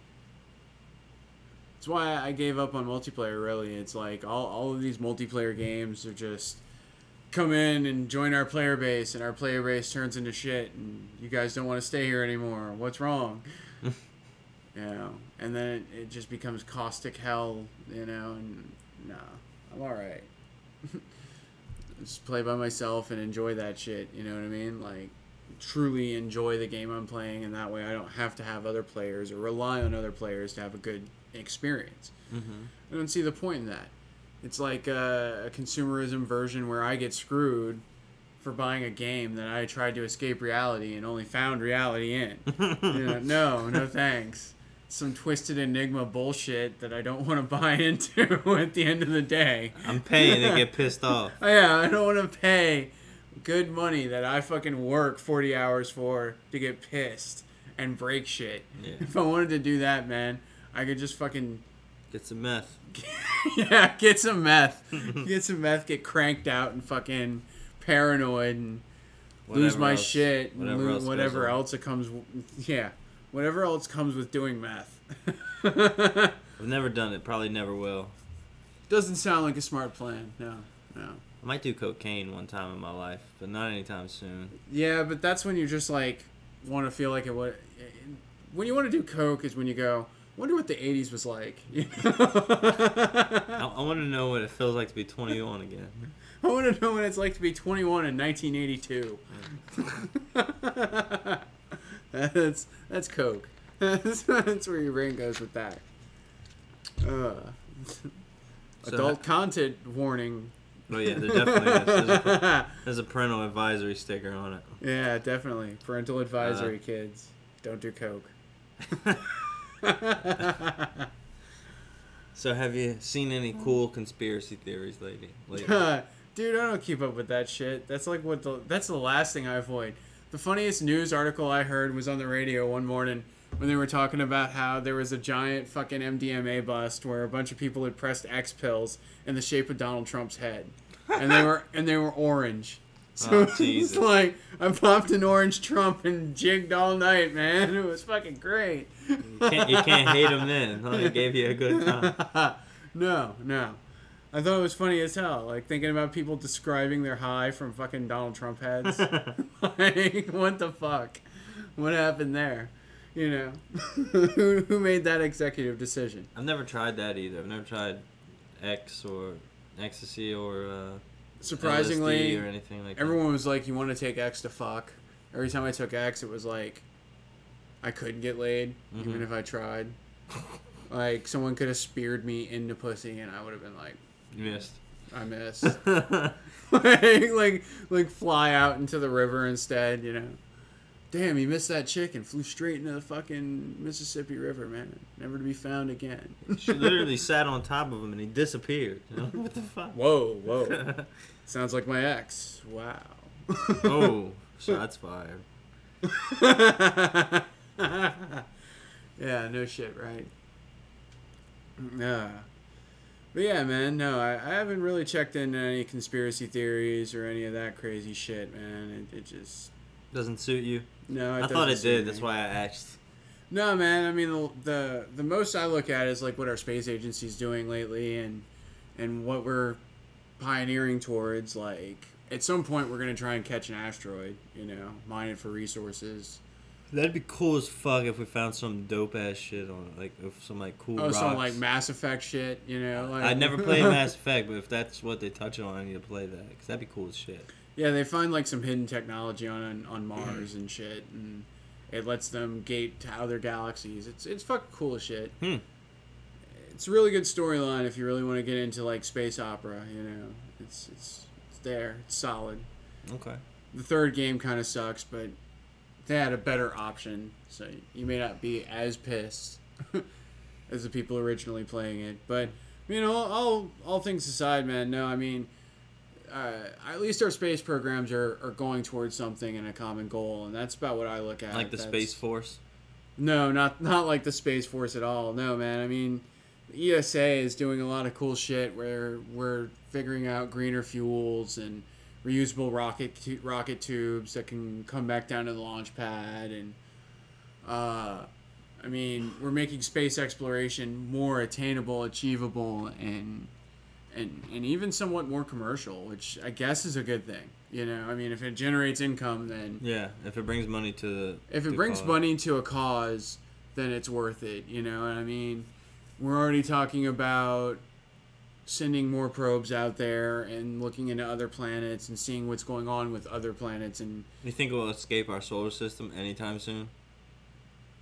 That's why I gave up on multiplayer, really. It's like all, all of these multiplayer games are just come in and join our player base, and our player base turns into shit, and you guys don't want to stay here anymore. What's wrong? You know, and then it, it just becomes caustic hell, you know, and nah, I'm alright. <laughs> just play by myself and enjoy that shit, you know what I mean? Like, truly enjoy the game I'm playing, and that way I don't have to have other players or rely on other players to have a good experience. Mm-hmm. I don't see the point in that. It's like a, a consumerism version where I get screwed for buying a game that I tried to escape reality and only found reality in. <laughs> You know, no, no thanks. Some twisted enigma bullshit that I don't want to <laughs> buy into <laughs> at the end of the day. I'm paying to get <laughs> pissed off. Oh, yeah, I don't want to pay good money that I fucking work 40 hours for to get pissed and break shit. Yeah. If I wanted to do that, man, I could just fucking Get some meth. yeah, get some meth, get some meth, get cranked out and fucking paranoid and lose my else- shit and whatever else whatever else it comes. Yeah, whatever else comes with doing math. I've never done it. Probably never will. Doesn't sound like a smart plan. No, no. I might do cocaine one time in my life, but not anytime soon. Yeah, but that's when you just like want to feel like it would. When you want to do coke is when you go. Wonder what the '80s was like. You <laughs> know? I, I want to know what it feels like to be 21 again. I want to know what it's like to be 21 in 1982. <laughs> <laughs> that's that's coke. <laughs> that's, that's where your brain goes with that. Uh, adult content warning. Oh yeah, there definitely is. There's a, <laughs> there's a parental advisory sticker on it. yeah, definitely. Parental advisory, Uh. kids. Don't do coke. So have you seen any cool conspiracy theories lately? lately? Dude, I don't keep up with that shit. That's like what the that's the last thing I avoid. The funniest news article I heard was on the radio one morning when they were talking about how there was a giant fucking MDMA bust where a bunch of people had pressed X pills in the shape of Donald Trump's head, and they were and they were orange. <laughs> So Oh, it's like I popped an orange Trump and jigged all night, man. <laughs> It was fucking great. You can't, you can't hate him then. Huh? They gave you a good time. <laughs> no, no. I thought it was funny as hell. Like thinking about people describing their high from fucking Donald Trump heads. <laughs> like, what the fuck? What happened there? You know, <laughs> who, who made that executive decision? I've never tried that either. I've never tried X or ecstasy or uh, Surprisingly, LSD or anything like that. everyone was like, "You want to take X to fuck?" Every time I took X, it was like, I couldn't get laid even Mhm. if I tried. like someone could have speared me into pussy, and I would have been like, that. You missed. I missed. like, <laughs> <laughs> like like fly out into the river instead, you know. Damn, he missed that chick and flew straight into the fucking Mississippi River, man. Never to be found again. she literally <laughs> sat on top of him and he disappeared. You know? What the fuck? Whoa, whoa. Sounds like my ex. Wow. oh, shots fired. yeah, no shit, right? Yeah. But yeah, man, no, I, I haven't really checked into any conspiracy theories or any of that crazy shit, man. It, it just Doesn't suit you. no. I thought it did. me. That's why I asked. No, man. I mean, the, the the most I look at is like what our space agency's doing lately, and and what we're pioneering towards. Like, at some point, we're gonna try and catch an asteroid. You know, mine it for resources. That'd be cool as fuck if we found some dope ass shit on it, like if some like cool. Oh, rocks. some like Mass Effect shit. You know, like I never played <laughs> Mass Effect, but if that's what they touch on, I need to play that because that'd be cool as shit. Yeah, they find like some hidden technology on on Mars and shit, and it lets them gate to other galaxies. It's it's fucking cool as shit. Hmm. It's a really good storyline if you really want to get into like space opera. You know, it's it's it's there. It's solid. Okay. The third game kind of sucks, but they had a better option, so you may not be as pissed <laughs> as the people originally playing it. But you know, all all things aside, man. No, I mean, uh, at least our space programs are, are going towards something and a common goal, and that's about what I look at. Like the That's- Space Force. No, not not like the Space Force at all. No, man. I mean, the ESA is doing a lot of cool shit where we're figuring out greener fuels and reusable rocket tu- rocket tubes that can come back down to the launch pad and uh I mean, we're making space exploration more attainable, achievable and and and even somewhat more commercial, which I guess is a good thing. You know, I mean, if it generates income then Yeah, if it brings money to if it brings cause. money to a cause, then it's worth it. You know, and I mean, we're already talking about sending more probes out there and looking into other planets and seeing what's going on with other planets. And You think we'll escape our solar system anytime soon?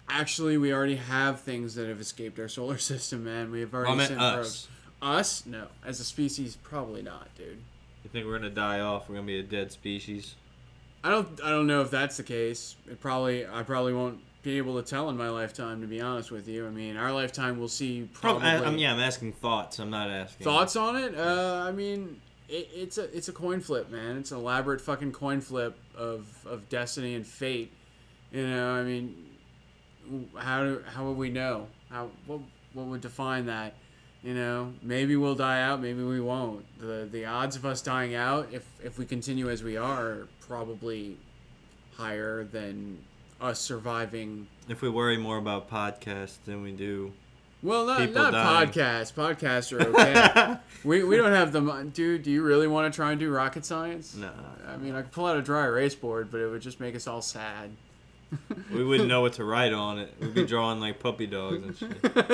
actually, we already have things that have escaped our solar <laughs> system, man. We have already I meant sent us. probes. Us? No, as a species, probably not, dude. You think we're gonna die off? We're gonna be a dead species? I don't. I don't know if that's the case. It probably. I probably won't be able to tell in my lifetime. To be honest with you, I mean, our lifetime we'll see Prob- probably. I, am yeah, I'm asking thoughts. I'm not asking Thoughts on it? Uh, I mean, it, it's a it's a coin flip, man. It's an elaborate fucking coin flip of of destiny and fate. You know, I mean, how do, how would we know? How what what would define that? You know, maybe we'll die out, maybe we won't. The the odds of us dying out, if if we continue as we are, are probably higher than us surviving. If we worry more about podcasts than we do, Well, not not dying. podcasts. Podcasts are okay. <laughs> we we don't have the mon- dude. Do you really want to try and do rocket science? nah, I mean, I could pull out a dry erase board, but it would just make us all sad. <laughs> we wouldn't know what to write on it. We'd be drawing like puppy dogs and shit. <laughs>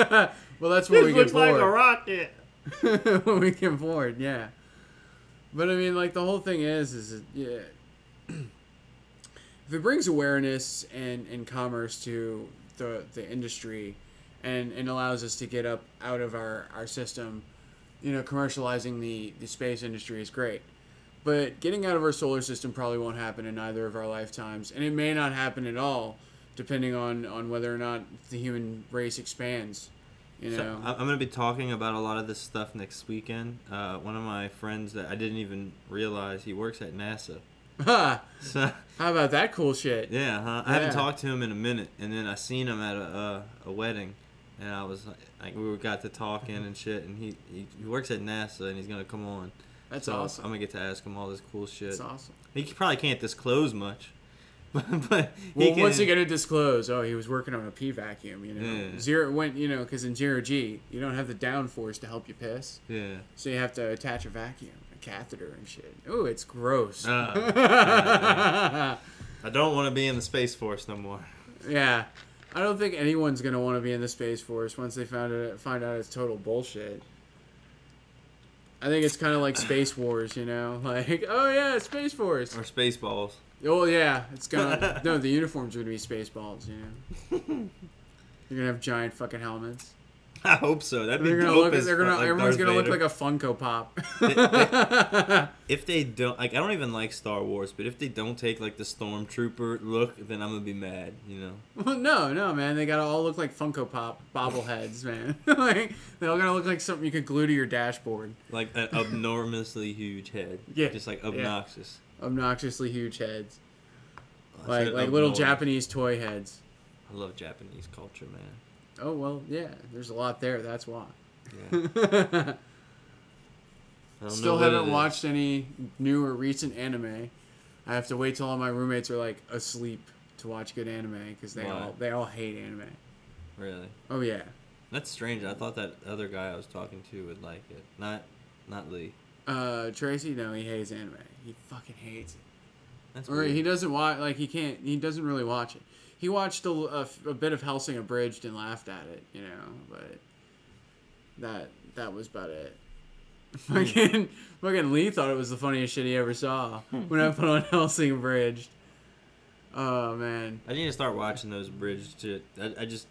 well, that's what we get bored. Looks like a rocket. when we get bored, yeah. But I mean, like the whole thing is, is it, yeah. If it brings awareness and, and commerce to the the industry, and, and allows us to get up out of our, our system, you know, commercializing the, the space industry is great. But getting out of our solar system probably won't happen in either of our lifetimes, and it may not happen at all, depending on, on whether or not the human race expands. You know, I- I'm gonna be talking about a lot of this stuff next weekend. Uh, one of my friends that I didn't even realize he works at NASA. So How about that cool shit? yeah, huh? I haven't Yeah. talked to him in a minute, and then I seen him at a uh, a wedding, and I was like, like we got to talking and shit, and he, he he works at NASA, and he's gonna come on. That's so awesome. I'm gonna get to ask him all this cool shit. That's awesome. He probably can't disclose much, <laughs> but, but Well, he can, what's he gonna disclose? Oh, he was working on a P vacuum. You know, Yeah. zero went. You know, because in zero G, you don't have the downforce to help you piss, Yeah. so you have to attach a vacuum, catheter, and shit. Ooh, it's gross. Uh, <laughs> I don't want to be in the space force no more. yeah, I don't think anyone's gonna want to be in the space force once they found it find out it's total bullshit. I think it's kind of like Space Wars, you know, <laughs> like oh yeah, Space Force. Or space balls. Oh yeah, it's gonna <laughs> no. The uniforms are gonna be space balls. You know, you're gonna have giant fucking helmets. <laughs> I hope so. That'd be They're gonna dope look. They're gonna. like everyone's Darth gonna look like a Funko Pop. <laughs> If they don't, like, I don't even like Star Wars, but if they don't take like the stormtrooper look, then I'm gonna be mad. You know. well, no, no, man. They gotta all look like Funko Pop bobbleheads, <laughs> man. like they're all gonna look like something you could glue to your dashboard. Like an enormously huge head. Yeah, Just like yeah. obnoxious. Obnoxiously huge heads, like like little. Japanese toy heads. I love Japanese culture, man. Oh well, yeah. There's a lot there. That's why. Yeah. <laughs> Still haven't watched any new or recent anime. I have to wait till all my roommates are like asleep to watch good anime because they all they all hate anime. Really. Oh yeah. That's strange. I thought that other guy I was talking to would like it. Not, not Lee. Uh, Tracy, no, he hates anime. He fucking hates it. That's Or weird. he doesn't watch. Like he can't. He doesn't really watch it. He watched a, a, a bit of Hellsing abridged and laughed at it, you know. But that that was about it. <laughs> Fucking fucking Lee thought it was the funniest shit he ever saw when I put on <laughs> Hellsing abridged. Oh man, I need to start watching those bridge shit. I, I just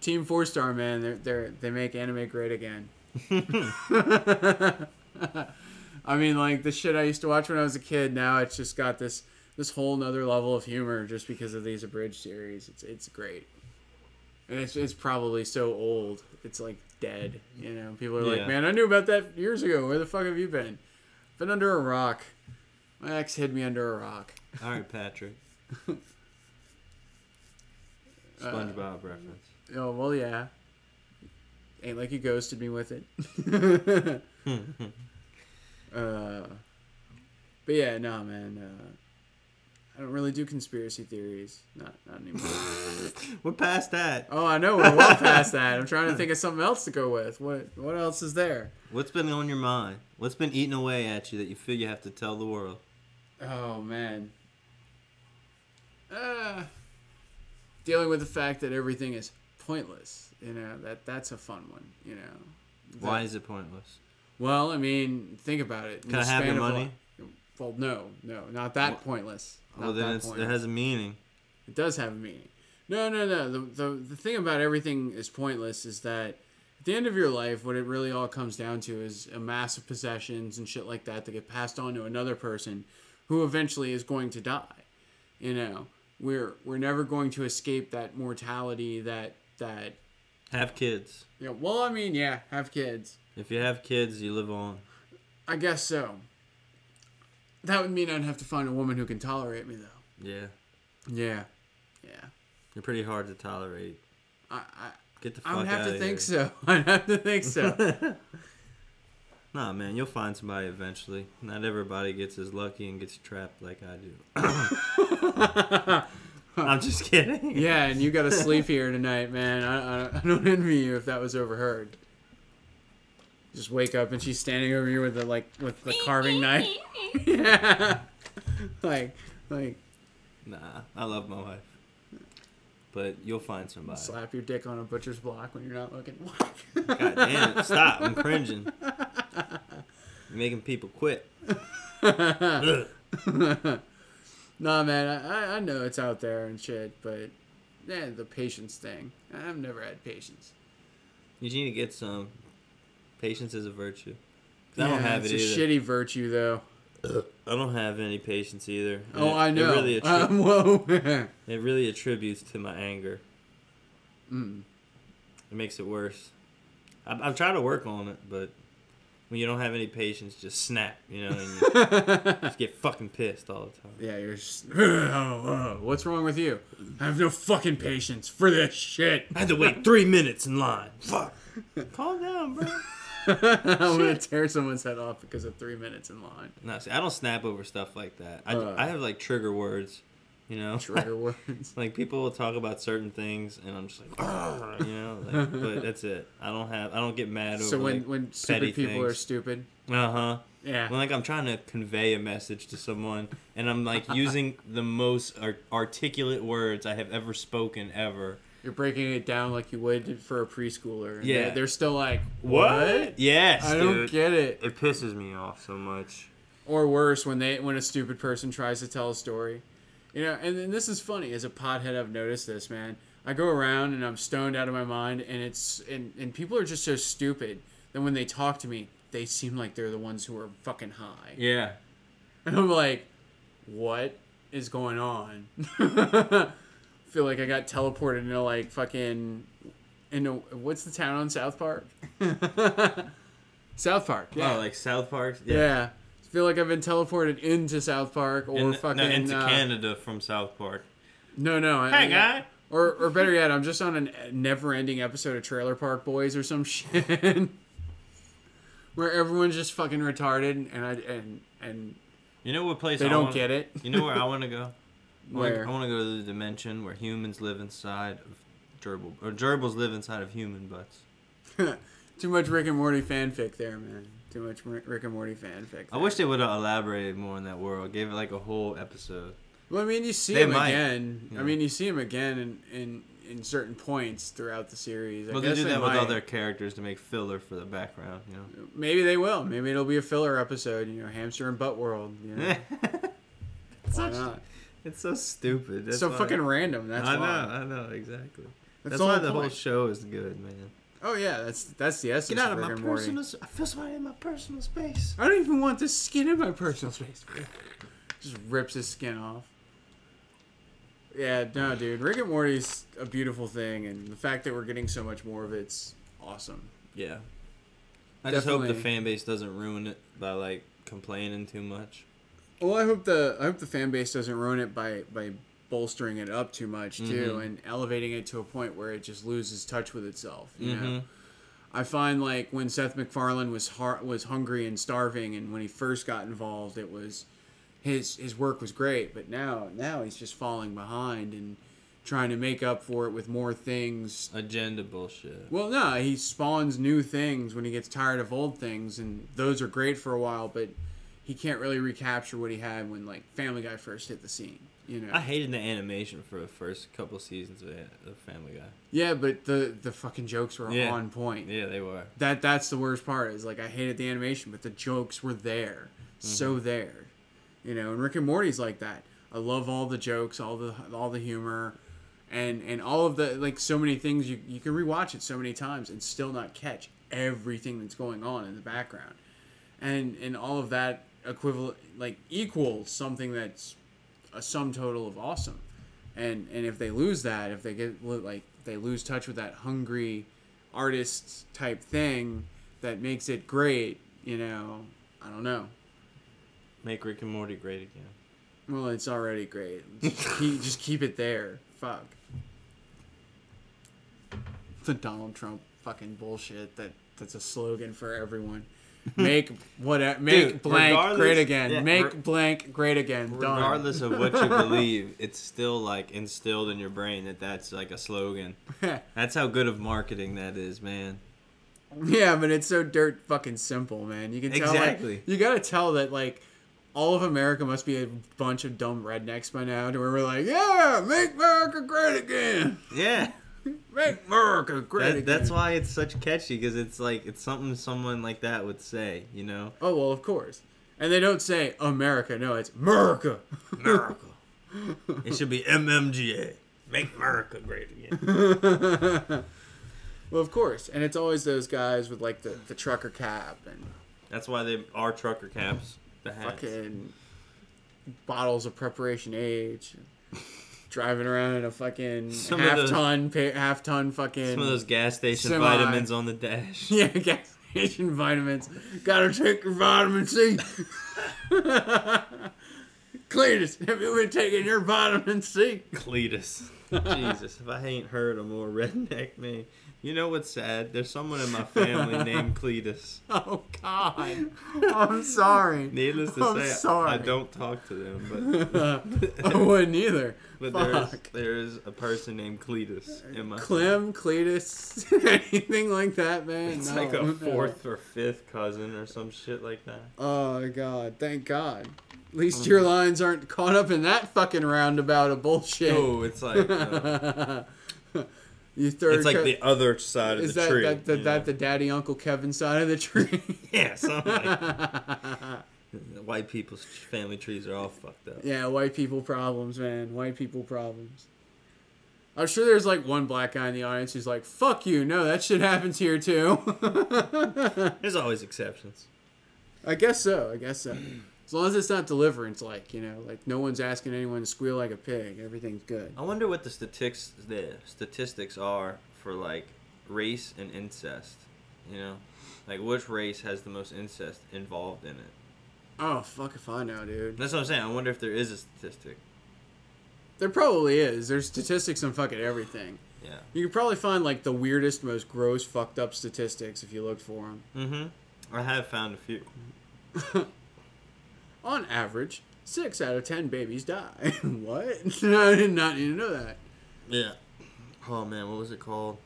Team Four Star man, they're they're they make anime great again. <laughs> I mean, like the shit I used to watch when I was a kid. Now it's just got this this whole nother level of humor just because of these abridged series. It's it's great, and it's it's probably so old. It's like dead. You know, people are Yeah. like, "Man, I knew about that years ago. Where the fuck have you been? Been under a rock. My ex hid me under a rock." <laughs> all right, Patrick. Uh, <laughs> SpongeBob reference. Oh well, yeah. Ain't like you ghosted me with it. <laughs> uh, but yeah, no, man. Uh, I don't really do conspiracy theories. Not not anymore. <laughs> We're past that. oh, I know we're well past that. I'm trying to think of <laughs> something else to go with. What what else is there? What's been on your mind? What's been eating away at you that you feel you have to tell the world? Oh man. Uh, dealing with the fact that everything is pointless. You know that that's a fun one. You know. Why is it pointless? Well, I mean, think about it. In Can I have your money? Well, no, no, not that Well- pointless. Not well, then it's, it has a meaning. It does have a meaning. No, no, no. The, the, the thing about everything is pointless is that at the end of your life, what it really all comes down to is a mass of possessions and shit like that that get passed on to another person who eventually is going to die. You know, we're we're never going to escape that mortality that that. Have kids. You know, well, I mean, yeah, have kids. If you have kids, you live on. I guess so. That would mean I'd have to find a woman who can tolerate me, though. Yeah. Yeah, yeah. They're pretty hard to tolerate. I, I, Get the fuck I would have to think here. so. <laughs> I'd have to think so. <laughs> Nah, man, you'll find somebody eventually. Not everybody gets as lucky and gets trapped like I do. <laughs> I'm just kidding. yeah, and you got to sleep here tonight, man. I, I, I don't envy you if that was overheard. Just wake up and she's standing over you with the like with the carving knife. <laughs> yeah, like like Nah, I love my wife. But you'll find somebody. slap your dick on a butcher's block when you're not looking. God damn it. Stop. I'm cringing. You're <laughs> making people quit. Ugh. <laughs> nah, man, I, I- I know it's out there and shit, but yeah, the patience thing. I've never had patience. You need to get some. Patience is a virtue. 'Cause I don't Yeah, have it it's either. a shitty virtue, though. I don't have any patience either. Oh, it- I know. It really, <laughs> attri- um, whoa. it really attributes to my anger. mm. It makes it worse. I've, I've tried to work on it, but when you don't have any patience, just snap, you know, and you <laughs> just get fucking pissed all the time. Yeah, you're just. <laughs> Oh, oh, what's wrong with you? I have no fucking patience for this shit. I had to wait three minutes in line. Fuck. Calm down, bro. <laughs> I'm gonna tear someone's head off because of three minutes in line. No, see, I don't snap over stuff like that. I, Uh. I have like trigger words, you know. Trigger <laughs> words. like people will talk about certain things, and I'm just like, "Ugh," <laughs> you know, like, but that's it. I don't have, I don't get mad over. So when like, when petty stupid people are stupid, uh huh. yeah. When like I'm trying to convey a message to someone, and I'm like using the most ar- articulate words I have ever spoken ever. You're breaking it down like you would for a preschooler. and Yeah. They're, they're still like, what? Yes, I don't get it. It pisses me off so much. Or worse, when they when a stupid person tries to tell a story, you know. And, and this is funny. As a pothead, I've noticed this, man. I go around and I'm stoned out of my mind, and it's and and people are just so stupid that when they talk to me, they seem like they're the ones who are fucking high. Yeah. <laughs> And I'm like, what is going on? <laughs> Feel like I got teleported into like fucking into what's the town on South Park? <laughs> South Park. Yeah. Oh, like South Park. yeah. Feel like I've been teleported into South Park or In- fucking no, into uh, Canada from South Park. No, no. I- Hey, I- guy. Or, or better yet, I'm just on a never-ending episode of Trailer Park Boys or some <laughs> shit, where everyone's just fucking retarded and I and and You know what place they I don't wanna- get it. You know where I <laughs> want to go? Where? I want to go to the dimension where humans live inside of gerbil, or gerbils live inside of human butts. <laughs> Too much Rick and Morty fanfic there, man. Too much Rick and Morty fanfic. I wish they would have elaborated more on that world. Gave it like a whole episode. Well, I mean, you see They him might, again. you I mean, you see him again in in, in certain points throughout the series. I Well, they do that with other characters to make filler for the background, you know. Maybe they will. Maybe it'll be a filler episode. You know, hamster and butt world. You know, <laughs> why such- not? It's so stupid. That's so why- fucking random. That's I why. know, I know, exactly. That's, That's, the why whole the whole show is good, man. Oh yeah, that's that's the essence Get out of of my and Morty. personal. s- I feel somebody in my personal space. I don't even want this skin in my personal space. Just rips his skin off. Yeah, no, dude. Rick and Morty's a beautiful thing, and the fact that we're getting so much more of it's awesome. Yeah. I just hope the fan base doesn't ruin it by like complaining too much. Well, I hope the I hope the fan base doesn't ruin it by by bolstering it up too much too, Mhm. and elevating it to a point where it just loses touch with itself. You know, Mhm. I find like when Seth MacFarlane was har- was hungry and starving, and when he first got involved, it was his his work was great, but now now he's just falling behind and trying to make up for it with more things. Agenda bullshit. Well, no, he spawns new things when he gets tired of old things, and those are great for a while, but he can't really recapture what he had when like Family Guy first hit the scene. You know. I hated the animation for the first couple seasons of Family Guy. yeah, but the the fucking jokes were Yeah. on point. Yeah, they were. That that's the worst part. Is like I hated the animation, but the jokes were there, so Mm-hmm. there. You know, and Rick and Morty's like that. I love all the jokes, all the all the humor, and and all of the like so many things you you can rewatch it so many times and still not catch everything that's going on in the background, and and all of that equivalent like equal something that's a sum total of awesome, and and if they lose that, if they get like they lose touch with that hungry artist type thing that makes it great, you know, I don't know. Make Rick and Morty great again. Well, it's already great. <laughs> Just keep, just keep it there. Fuck. the Donald Trump fucking bullshit that that's a slogan for everyone. <laughs> Make what make Dude, blank great again. yeah, make re- blank great again. Done. Regardless of what you <laughs> believe, it's still like instilled in your brain that that's like a slogan. <laughs> That's how good of marketing that is, man. Yeah, but it's so dirt fucking simple, man. You can tell. Exactly. Like, you gotta tell that like all of America must be a bunch of dumb rednecks by now, to where we're like, yeah, make America great again. Yeah. <laughs> Make America great That, again. that's why it's such catchy because it's like it's something someone like that would say, you know? Oh well, of course. And they don't say America. No, it's America. America. <laughs> it should be MMGA. Make America great again. <laughs> well, of course. And it's always those guys with like the, the trucker cap and That's why they are trucker caps. The hats. fucking bottles of Preparation H. Driving around in a fucking Some half those- ton, pa- half ton fucking. Some of those gas station Semi. vitamins on the dash. <laughs> Yeah, gas station vitamins. Gotta take your vitamin C. <laughs> Cletus, have you been taking your vitamin C? Cletus. Jesus, if I ain't heard a more redneck name. You know what's sad? There's someone in my family <laughs> named Cletus. Oh God, <laughs> I'm sorry. Needless to I'm say, sorry. I don't talk to them, <laughs> I wouldn't either. but but there's Fuck. there's a person named Cletus in my. Clem, Cletus, anything like that, man. It's No, like a no. fourth or fifth cousin or some shit like that. Oh God, thank God. At least your lines aren't caught up in that fucking roundabout of bullshit. Oh, it's like uh, you third. it's like the other side of the that tree. that, that, you that the daddy uncle Kevin side of the tree? <laughs> yeah, something like. <laughs> White people's family trees are all fucked up. yeah, white people problems, man. White people problems. I'm sure there's like one black guy in the audience who's like, "Fuck you, no, that shit happens here too." <laughs> There's always exceptions. I guess so. I guess so. As long as it's not deliverance, like you know, like no one's asking anyone to squeal like a pig. Everything's good. I wonder what the statistics the statistics are for like race and incest. You know, like which race has the most incest involved in it. Oh fuck if I know, dude. That's what I'm saying. I wonder if there is a statistic. There probably is. There's statistics on fucking everything. Yeah. You could probably find like the weirdest, most gross, fucked up statistics if you looked for them. Mm-hmm. I have found a few. <laughs> On average, six out of ten babies die. <laughs> what? <laughs> I did not need to know that. Yeah. Oh man, what was it called?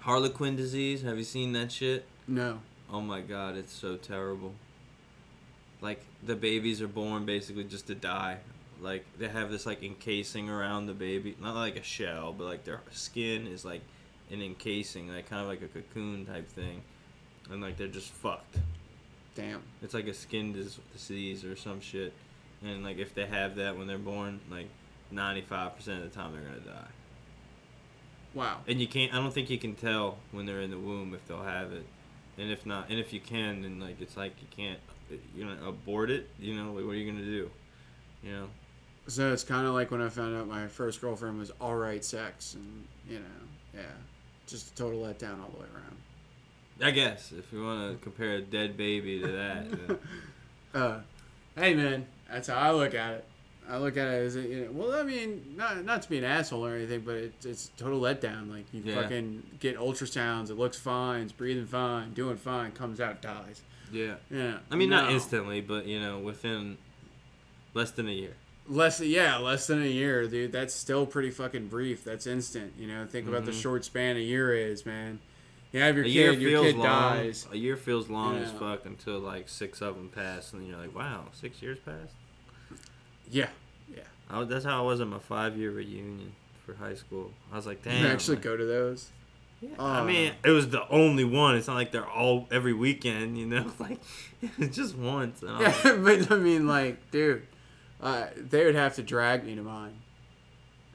Harlequin disease. Have you seen that shit? No. Oh my god, it's so terrible. Like the babies are born basically just to die. Like they have this like encasing around the baby, not like a shell, but like their skin is like an encasing, like kind of like a cocoon type thing, and like they're just fucked. Damn. It's like a skin disease or some shit, and like if they have that when they're born, like ninety five percent of the time they're gonna die. Wow. And you can't. I don't think you can tell when they're in the womb if they'll have it, and if not, and if you can, then like it's like you can't, you know, abort it. You know, like, what are you gonna do? You know. So it's kind of like when I found out my first girlfriend was all right sex, and you know, yeah, just a total letdown all the way around. I guess if you want to compare a dead baby to that, <laughs> then, Uh, hey man, that's how I look at it. I look at it as a, you know, well, I mean, not not to be an asshole or anything, but it, it's a total letdown. Like you Yeah. fucking get ultrasounds, it looks fine, it's breathing fine, doing fine, comes out, dies. yeah. Yeah. I mean, not no. instantly, but you know, within less than a year. Less, yeah, less than a year, dude. That's still pretty fucking brief. That's instant. You know, think about the Mhm. short span a year is, man. You have your a kid, year your feels kid long. dies. A year feels long as fuck until like six of them pass, and then you're like, wow, six years passed. Yeah, yeah. I, that's how I was at my five year reunion for high school. I was like, damn. you actually like- go to those. Yeah, Oh. I mean, it was the only one. It's not like they're all every weekend, you know. <laughs> Like it's just once. Yeah, <laughs> but I mean, like, dude, uh, they would have to drag me to mine.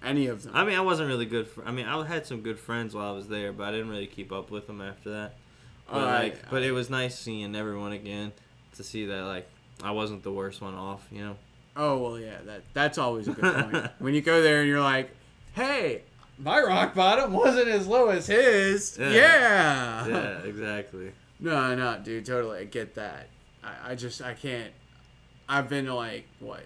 Any of them. I mean, I wasn't really good. For, I mean, I had some good friends while I was there, but I didn't really keep up with them after that. But I- like, but it was nice seeing everyone again to see that like I wasn't the worst one off, you know. oh well, yeah. That that's always a good point. <laughs> when you go there and you're like, hey, my rock bottom wasn't as low as his. Yeah. Yeah. Yeah, exactly. No, no, dude, totally. I get that. I, I just, I can't. I've been to like, what,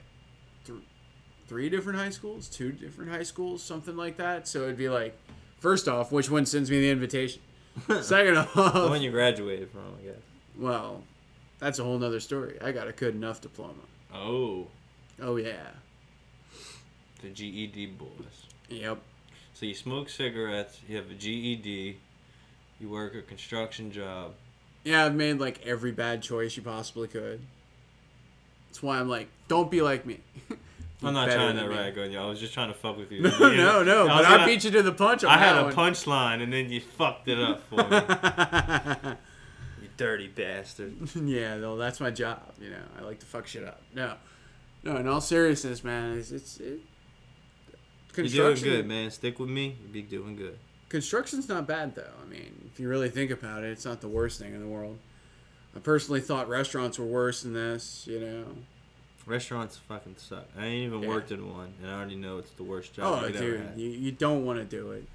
three different high schools? Two different high schools? Something like that. So it'd be like First off, which one sends me the invitation? <laughs> Second off, The one you graduated from, I guess. well, that's a whole nother story. I got a good enough diploma. Oh, Oh yeah. the GED boys. Yep. So you smoke cigarettes, you have a GED, you work a construction job. Yeah, I've made like every bad choice you possibly could. That's why I'm like, don't be like me. <laughs> I'm not trying to rag on you. I was just trying to fuck with you. <laughs> No, You no, no. I But I gonna- beat you to the punch. I had a punchline and then you fucked it up for me. <laughs> you dirty bastard. <laughs> yeah, no, that's my job. You know, I like to fuck shit up. No, no. In all seriousness, man, it's it's it, You're doing good, man. Stick with me. You'll be doing good. Construction's not bad though. I mean, if you really think about it, it's not the worst thing in the world. I personally thought restaurants were worse than this. You know. Restaurants fucking suck. I ain't even Yeah. worked in one, and I already know it's the worst job Oh, you ever dude, you, you don't want to do it.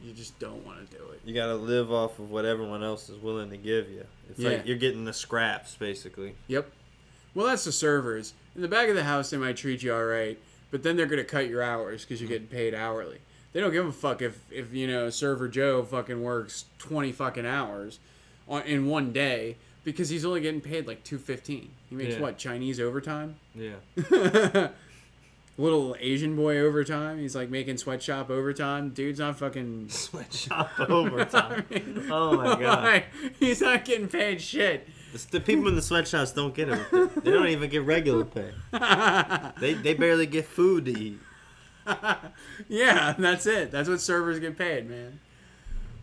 You just don't want to do it. You gotta live off of what everyone else is willing to give you. It's Yeah. like you're getting the scraps, basically. Yep. Well, that's the servers. In the back of the house, they might treat you all right, but then they're gonna cut your hours because you're getting paid hourly. They don't give a fuck if if you know server Joe fucking works twenty fucking hours on in one day because he's only getting paid like two fifteen. He makes Yeah. what Chinese overtime, Yeah. <laughs> little Asian boy overtime. He's like making sweatshop overtime. Dude's not fucking. <laughs> Sweatshop overtime. <laughs> oh my god. Like, he's not getting paid shit. The, the people in the sweatshops don't get it. They don't even get regular pay. They they barely get food to eat. Yeah, that's it. That's what servers get paid, man.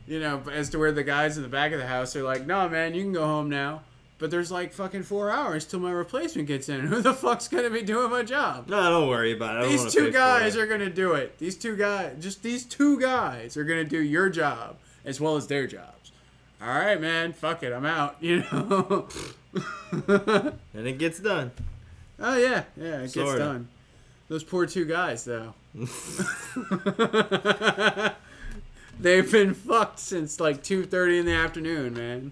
You know, as to where the guys in the back of the house are like, no, man, you can go home now. But there's like fucking four hours till my replacement gets in. <laughs> Who the fuck's gonna be doing my job? No, don't worry about it. These two guys are gonna do it. These two guys, just these two guys are gonna do your job as well as their jobs. All right, man. Fuck it. I'm out. <laughs> You know. and it gets done. oh yeah, yeah. It gets Sorta. done. Those poor two guys, though. <laughs> They've been fucked since like two thirty in the afternoon, man.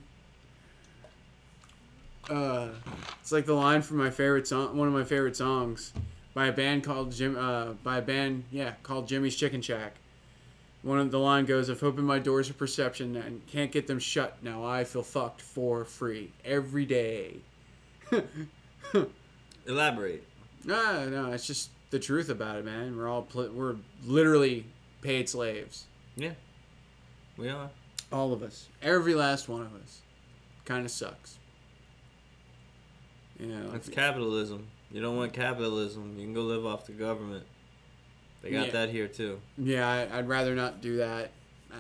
Uh, it's like the line from my favorite song, one of my favorite songs, by a band called Jim, uh, by a band, yeah, called Jimmy's Chicken Shack. One of the line goes, "I've opened my doors of perception and can't get them shut. Now I feel fucked for free every day." <laughs> Elaborate. No, no, it's just the truth about it, man. We're all pl- we're literally paid slaves. Yeah. We are. All of us, every last one of us, kind of sucks. You know, That's capitalism. You don't want capitalism. You can go live off the government. They got Yeah. that here too. yeah, I, I'd rather not do that. Uh,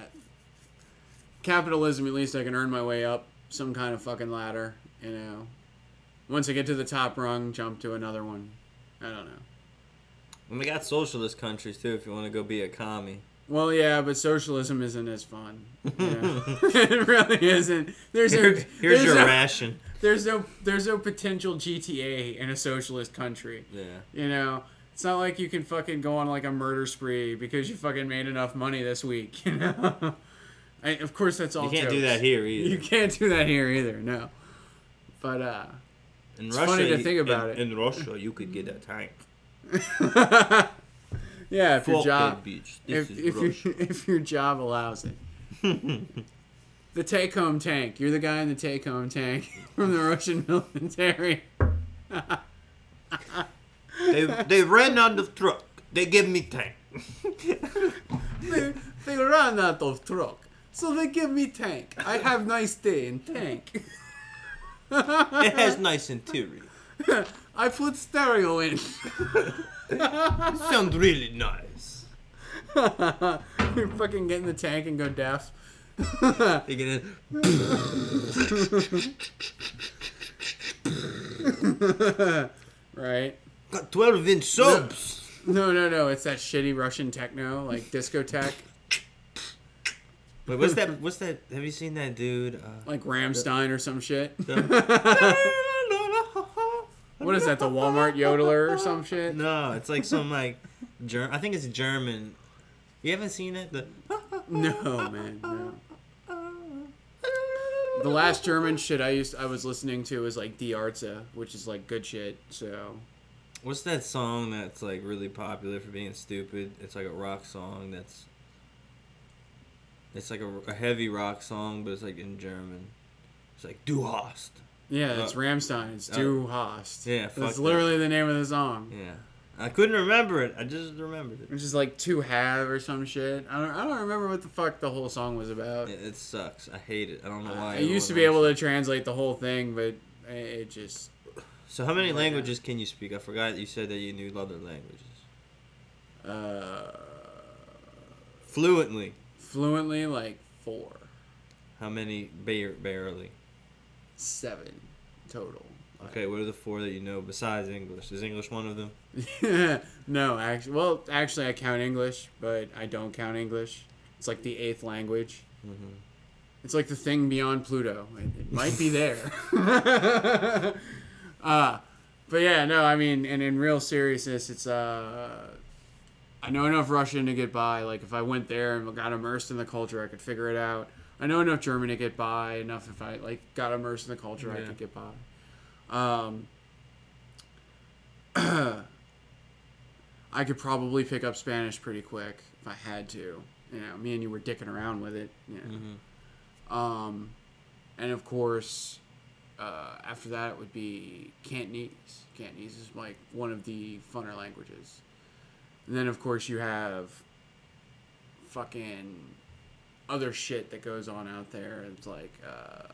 capitalism, at least I can earn my way up some kind of fucking ladder. You know, once I get to the top rung, jump to another one. I don't know. And we got socialist countries too. If you want to go be a commie. Well, yeah, but socialism isn't as fun. <laughs> Know? <laughs> it really isn't. There's Here- no, here's there's your no, ration. there's no there's no potential GTA in a socialist country. Yeah. You know, it's not like you can fucking go on like a murder spree because you fucking made enough money this week. <laughs> You know, I, of course that's all. You can't do that here either. You can't do that here either. No, but uh, In It's Russia, funny to think about in, it. In Russia, you could get a tank. Yeah, if your job if is if, your <laughs> if your job allows it. <laughs> the take home tank. You're the guy in the take home tank <laughs> from the Russian military. they they ran out of truck. They give me tank. they, they ran out of truck. So they give me tank. I have nice day in tank. It has nice interior. I put stereo in. Sounds really nice. <laughs> you fucking get in the tank and go deaf. You get in. right? got 12 inch subs. No, no, no. It's that shitty Russian techno, like discotheque, Wait, what's that? What's that? Have you seen that dude? Uh, like Rammstein or some shit. the- <laughs> What is that? The Walmart yodeler or some shit? No, it's like some like Ger- I think it's German. You haven't seen it? The No, man. No. The last German shit I used I was listening to was like Die Ärzte, which is like good shit. So What's that song that's like really popular for being stupid? It's like a rock song that's It's like a, a heavy rock song, but it's like in German. It's like Du hast. Yeah, it's Uh, Rammstein. It's uh, Du Hast. yeah, fuck That's that. literally the name of the song. Yeah. I couldn't remember it. I just remembered it. Which is like to have or some shit. I don't. I don't remember what the fuck the whole song was about. It, it sucks. I hate it. I don't know why. I used to be able to translate the whole thing, but it just So how many languages can you speak? I forgot you said that you knew other languages. uh, Fluently. fluently like four, How many? Bare, barely. seven total. Okay, what are the four that you know besides English? Is English one of them? <laughs> no, actually, well, actually, I count English, but I don't count English. It's like the eighth language. Mm-hmm. It's like the thing beyond Pluto. It, it might be there. <laughs> <laughs> uh, but yeah, no, I mean, and in real seriousness, it's uh, I know enough Russian to get by. Like if I went there and got immersed in the culture, I could figure it out. I know enough German to get by. Enough if I like got immersed in the culture, I Yeah. could get by. Um, <clears throat> I could probably pick up Spanish pretty quick if I had to. You know, me and you were dicking around with it. You know. Mm-hmm. Um, and of course, uh, after that it would be Cantonese. Cantonese is like one of the funner languages. And then of course you have fucking other shit that goes on out there. It's like uh,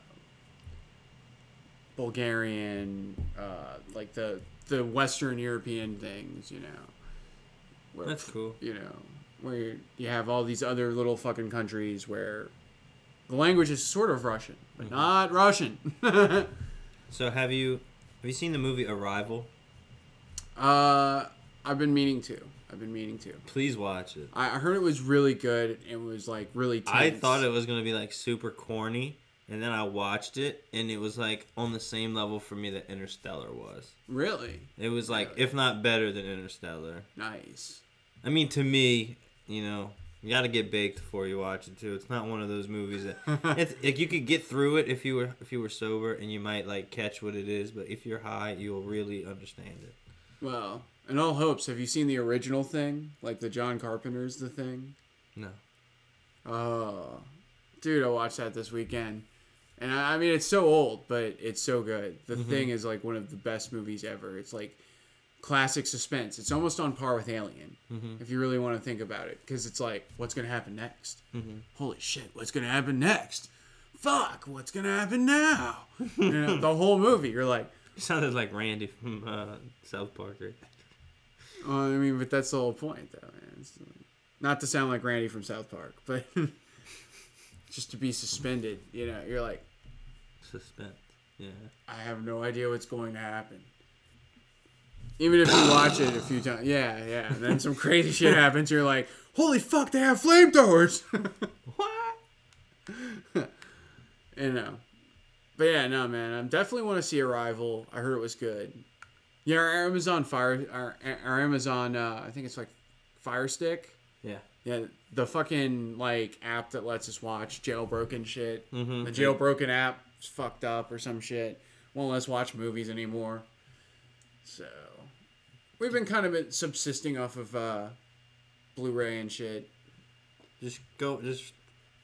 Bulgarian, uh, like the the Western European things, you know. Where, That's cool. You know, where you, have all these other little fucking countries where the language is sort of Russian, but Mhm. not Russian. <laughs> So have you have you seen the movie Arrival? uh, I've been meaning to. I've been meaning to. Please watch it. I I heard it was really good. It was like really. Tense. I thought it was gonna be like super corny, and then I watched it, and it was like on the same level for me that Interstellar was. really It was like, Really? if not better than Interstellar. nice. I mean, to me, you know, you got to get baked before you watch it too. It's not one of those movies that <laughs> it's like you could get through it if you were if you were sober and you might like catch what it is, but if you're high, you'll really understand it. Well, in all hopes, have you seen the original thing, like the John Carpenter's The Thing? No. Oh, dude, I watched that this weekend, and I, I mean it's so old, but it's so good. The Mhm. Thing is like one of the best movies ever. It's like classic suspense. It's almost on par with Alien, Mhm. if you really want to think about it, because it's like, what's gonna happen next? Mhm. Holy shit, what's gonna happen next? Fuck, what's gonna happen now? <laughs> you know, the whole movie, you're like, You sounded like Randy from uh, South Park. Right? Well, I mean, but that's the whole point, though, man. It's, uh, not to sound like Randy from South Park, <laughs> but just to be suspended. You know, you're like. Suspense. Yeah. I have no idea what's going to happen. Even if you watch it a few times, yeah, yeah, and then some crazy shit happens, you're like, "Holy fuck, they have flamethrowers!" <laughs> What? you know, but yeah, no, man, I definitely want to see Arrival. I heard it was good. Yeah, our Amazon Fire, our, our Amazon, uh, I think it's like Fire Stick. Yeah. Yeah, the fucking like app that lets us watch jailbroken shit. Mm-hmm. The jailbroken app is fucked up or some shit. Won't let us watch movies anymore. So we've been kind of subsisting off of uh, Blu-ray and shit. Just go. Just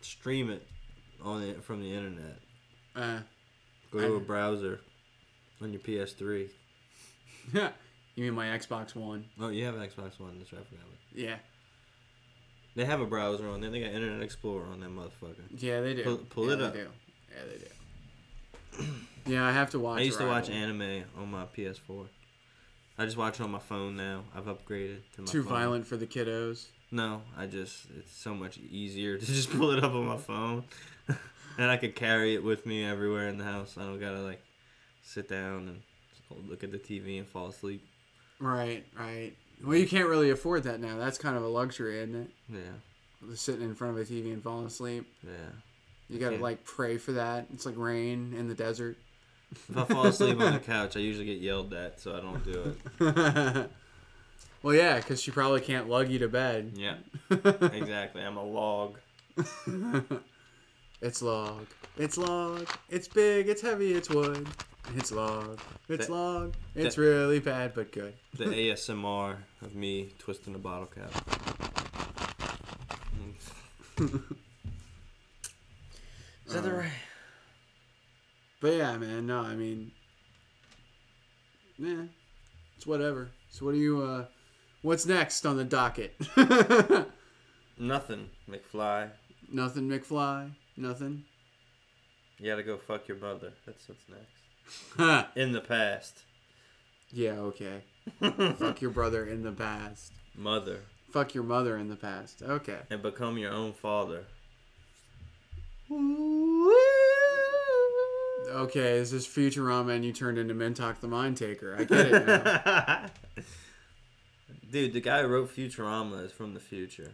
stream it on the from the internet. Uh, Go to a I- browser on your PS3. <laughs> you mean my Xbox One? Oh, you have an Xbox One. That's right. I forgot. about- Yeah, They have a browser on there. They got Internet Explorer on that motherfucker. yeah, they do. Pull- pull yeah, it they up. Do. Yeah, they do. yeah, I have to watch. I used to watch anime on my PS4. I just watch it on my phone now. I've upgraded to my Too phone. violent for the kiddos. No, I just it's so much easier to <laughs> just pull it up on my phone, <laughs> and I could carry it with me everywhere in the house. I don't gotta like sit down and look at the TV and fall asleep. Right, right. Well, you can't really afford that now. That's kind of a luxury, isn't it? Yeah, Just Sitting in front of a TV and falling asleep. yeah. You gotta can't. like pray for that. It's like rain in the desert. If I fall asleep on the <laughs> couch, I usually get yelled at, so I don't do it. <laughs> well, yeah, because she probably can't lug you to bed. Yeah, <laughs> exactly. I'm a log. it's log. It's log. It's big. It's heavy. It's wood. It's long. It's That- log. It's that- really bad but good. The <laughs> ASMR of me twisting a bottle cap. <laughs> Is that the Uh, right? But yeah, man. No, I mean, yeah, it's whatever. So what do you? uh What's next on the docket? <laughs> Nothing, McFly. Nothing, McFly. Nothing. You gotta go fuck your mother. That's what's next. <laughs> In the past. Yeah, okay. Fuck your brother in the past. Mother. Fuck your mother in the past. Okay. And become your own father. Okay, this is Futurama and you turned into Mintok the Mind Taker. I get it now. <laughs> Dude, the guy who wrote Futurama is from the future.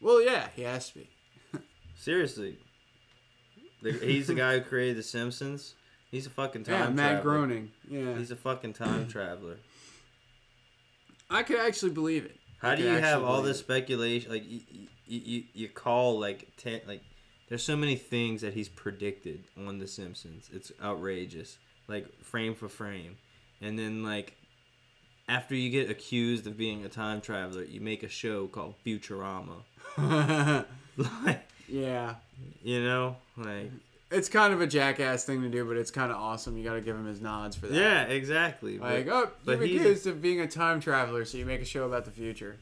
well, yeah, he has to be. <laughs> Seriously. He's the guy who created The Simpsons. He's a fucking time Yeah, Matt traveler. Groening. Yeah. He's a fucking time traveler. I could actually believe it. How I do you have all this speculation? Like you, you, you, you call like ten, like there's so many things that he's predicted on The Simpsons. It's outrageous, like frame for frame, and then like after you get accused of being a time traveler, you make a show called Futurama. <laughs> <laughs> like yeah. you know, like It's kind of a jackass thing to do, but it's kind of awesome. You got to give him his nods for that. yeah, exactly. Like, oh, but, oh, you're he's- accused of being a time traveler, so you make a show about the future.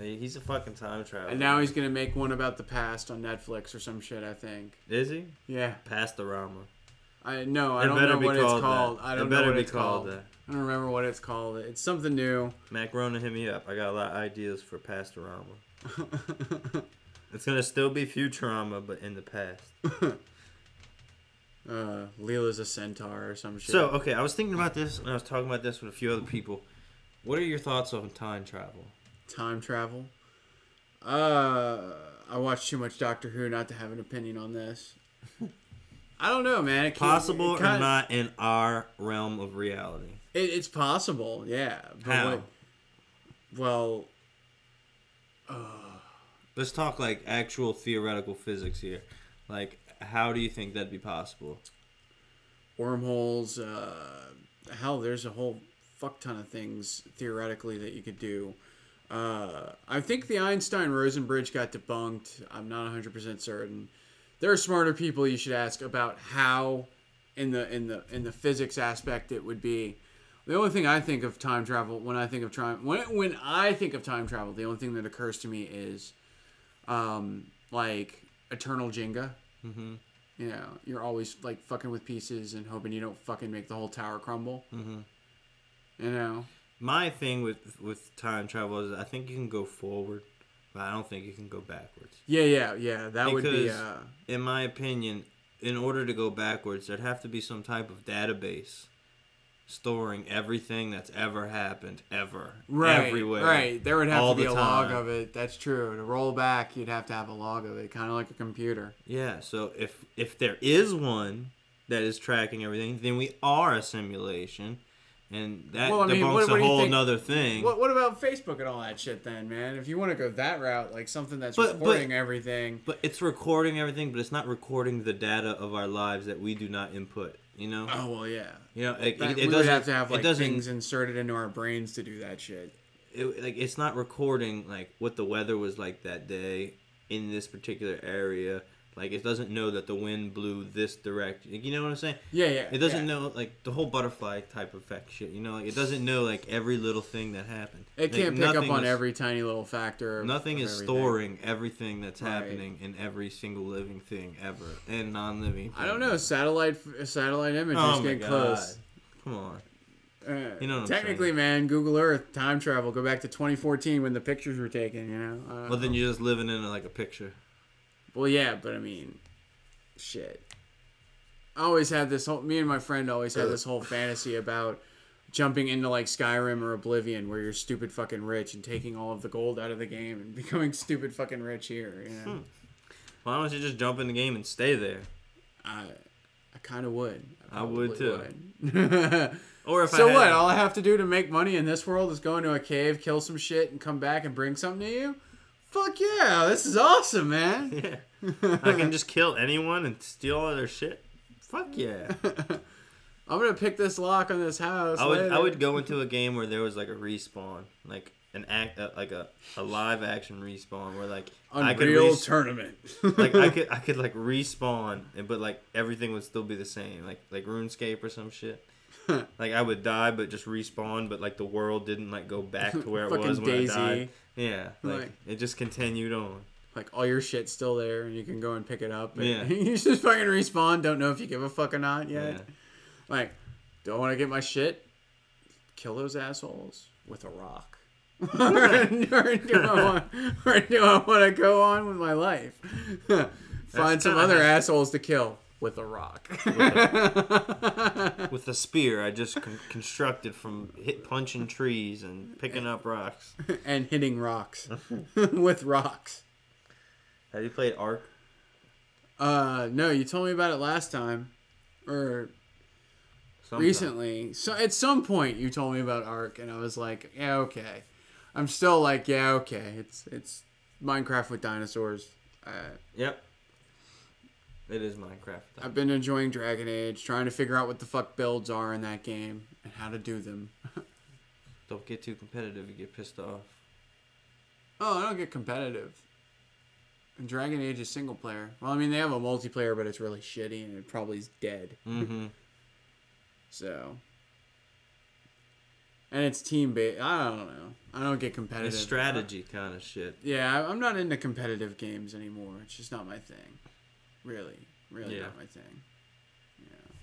he's a fucking time traveler. And now he's going to make one about the past on Netflix or some shit, I think. is he Yeah. Pastorama? I no, I It don't know what it's called that. I don't know better what be it's called that. I don't remember what it's called. It's something new. Mac Rona, hit me up. I got a lot of ideas for Pastorama. <laughs> It's gonna still be Futurama, but in the past. <laughs> uh, Leela's a centaur or some shit. So okay, I was thinking about this and I was talking about this with a few other people. What are your thoughts on time travel? time travel. Uh, I watched too much Doctor Who not to have an opinion on this. I don't know, man. It Possible it or not in our realm of reality? It, it's possible, yeah. But How? what- well, Let's talk like actual theoretical physics here. Like, how do you think that'd be possible? wormholes. Uh, hell, there's a whole fuck ton of things theoretically that you could do. Uh, I think the Einstein Rosen bridge got debunked. I'm not 100% certain. There are smarter people you should ask about how, in the in the in the physics aspect, it would be. The only thing I think of time travel when I think of time when when I think of time travel, the only thing that occurs to me is, um, like eternal Jenga. Mm-hmm. You know, you're always like fucking with pieces and hoping you don't fucking make the whole tower crumble. Mm-hmm. You know, My thing with with time travel is I think you can go forward, but I don't think you can go backwards. yeah, yeah, yeah. That would be. Uh, in my opinion, in order to go backwards, there'd have to be some type of database storing everything that's ever happened, ever, right, everywhere. right. There would have to be a log of it. That's true. To roll back, you'd have to have a log of it, kind of like a computer. Yeah. So if if there is one that is tracking everything, then we are a simulation, and that Well, I mean, debunks what- what a whole think- nother thing. What What about Facebook and all that shit, then, man? If you want to go that route, like something that's But- but- recording everything. But it's recording everything, but it's not recording the data of our lives that we do not input. You know. Oh well, yeah. You know, like, That, it, we it would doesn't have to have like things inserted into our brains to do that shit. it, like it's not recording like what the weather was like that day in this particular area. Like it doesn't know that the wind blew this direction. You know what I'm saying? Yeah, yeah. It doesn't yeah. know like the whole butterfly type effect shit. You know, like it doesn't know like every little thing that happened. It Like, can't pick up on is- every tiny little factor. Nothing is everything. storing everything that's Right. happening in every single living thing ever and non-living. I don't know. Satellite satellite images Oh god! close. Come on. Uh, You know technically, man, Google Earth time travel. Go back to 2014 when the pictures were taken. You know. Uh, Well, then you're just living in like a picture. Well, yeah, but I mean, shit. I always had this whole. Me and my friend always had this whole fantasy about jumping into like Skyrim or Oblivion, where you're stupid fucking rich and taking all of the gold out of the game and <laughs> becoming stupid fucking rich here. You know. Hmm. Why don't you just jump in the game and stay there? I, I kind of would. I would, too. would. <laughs> Or if so I what? All I have to do to make money in this world is go into a cave, kill some shit, and come back and bring something to you. Fuck yeah! This is awesome, man. <laughs> Yeah. <laughs> I can just kill anyone and steal all their shit. Fuck yeah. <laughs> I'm gonna pick this lock on this house. I would I would go into a game where there was like a respawn. Like an act uh, like a, a live action respawn where like I could Unreal res- tournament. like I could I could like respawn and but like everything would still be the same like like RuneScape or some shit. like I would die but just respawn but like the world didn't like go back to where it was when Daisy. I died. Yeah, like, Like- it just continued on. like all your shit's still there and you can go and pick it up. and Yeah. <laughs> you just fucking respawn. Don't know if you give a fuck or not yet. Yeah. Like, don't want to get my shit. Kill those assholes with a rock. or, <laughs> or do I <laughs> want, or do I want to go on with my life? Find some other assholes to kill with a rock. <laughs> With a spear I just con- constructed from hit punching trees and picking up rocks. <laughs> and hitting rocks <laughs> with rocks. Have you played Ark? Uh, no, you told me about it last time, or Sometime. recently. So at some point you told me about Ark, and I was like, yeah, okay. I'm still like, yeah, okay. It's it's Minecraft with dinosaurs. Uh, Yep. It is Minecraft. I've been enjoying Dragon Age, trying to figure out what the fuck builds are in that game and how to do them. <laughs> Don't get too competitive. You get pissed off. Oh, I don't get competitive. And Dragon Age is single player. Well, I mean, they have a multiplayer, but it's really shitty and it probably is dead. <laughs> Mm-hmm. So. And it's team based. I don't know. I don't get competitive. It's strategy kind of shit. Yeah, I'm not into competitive games anymore. It's just not my thing. Really, really Yeah. not my thing. Yeah.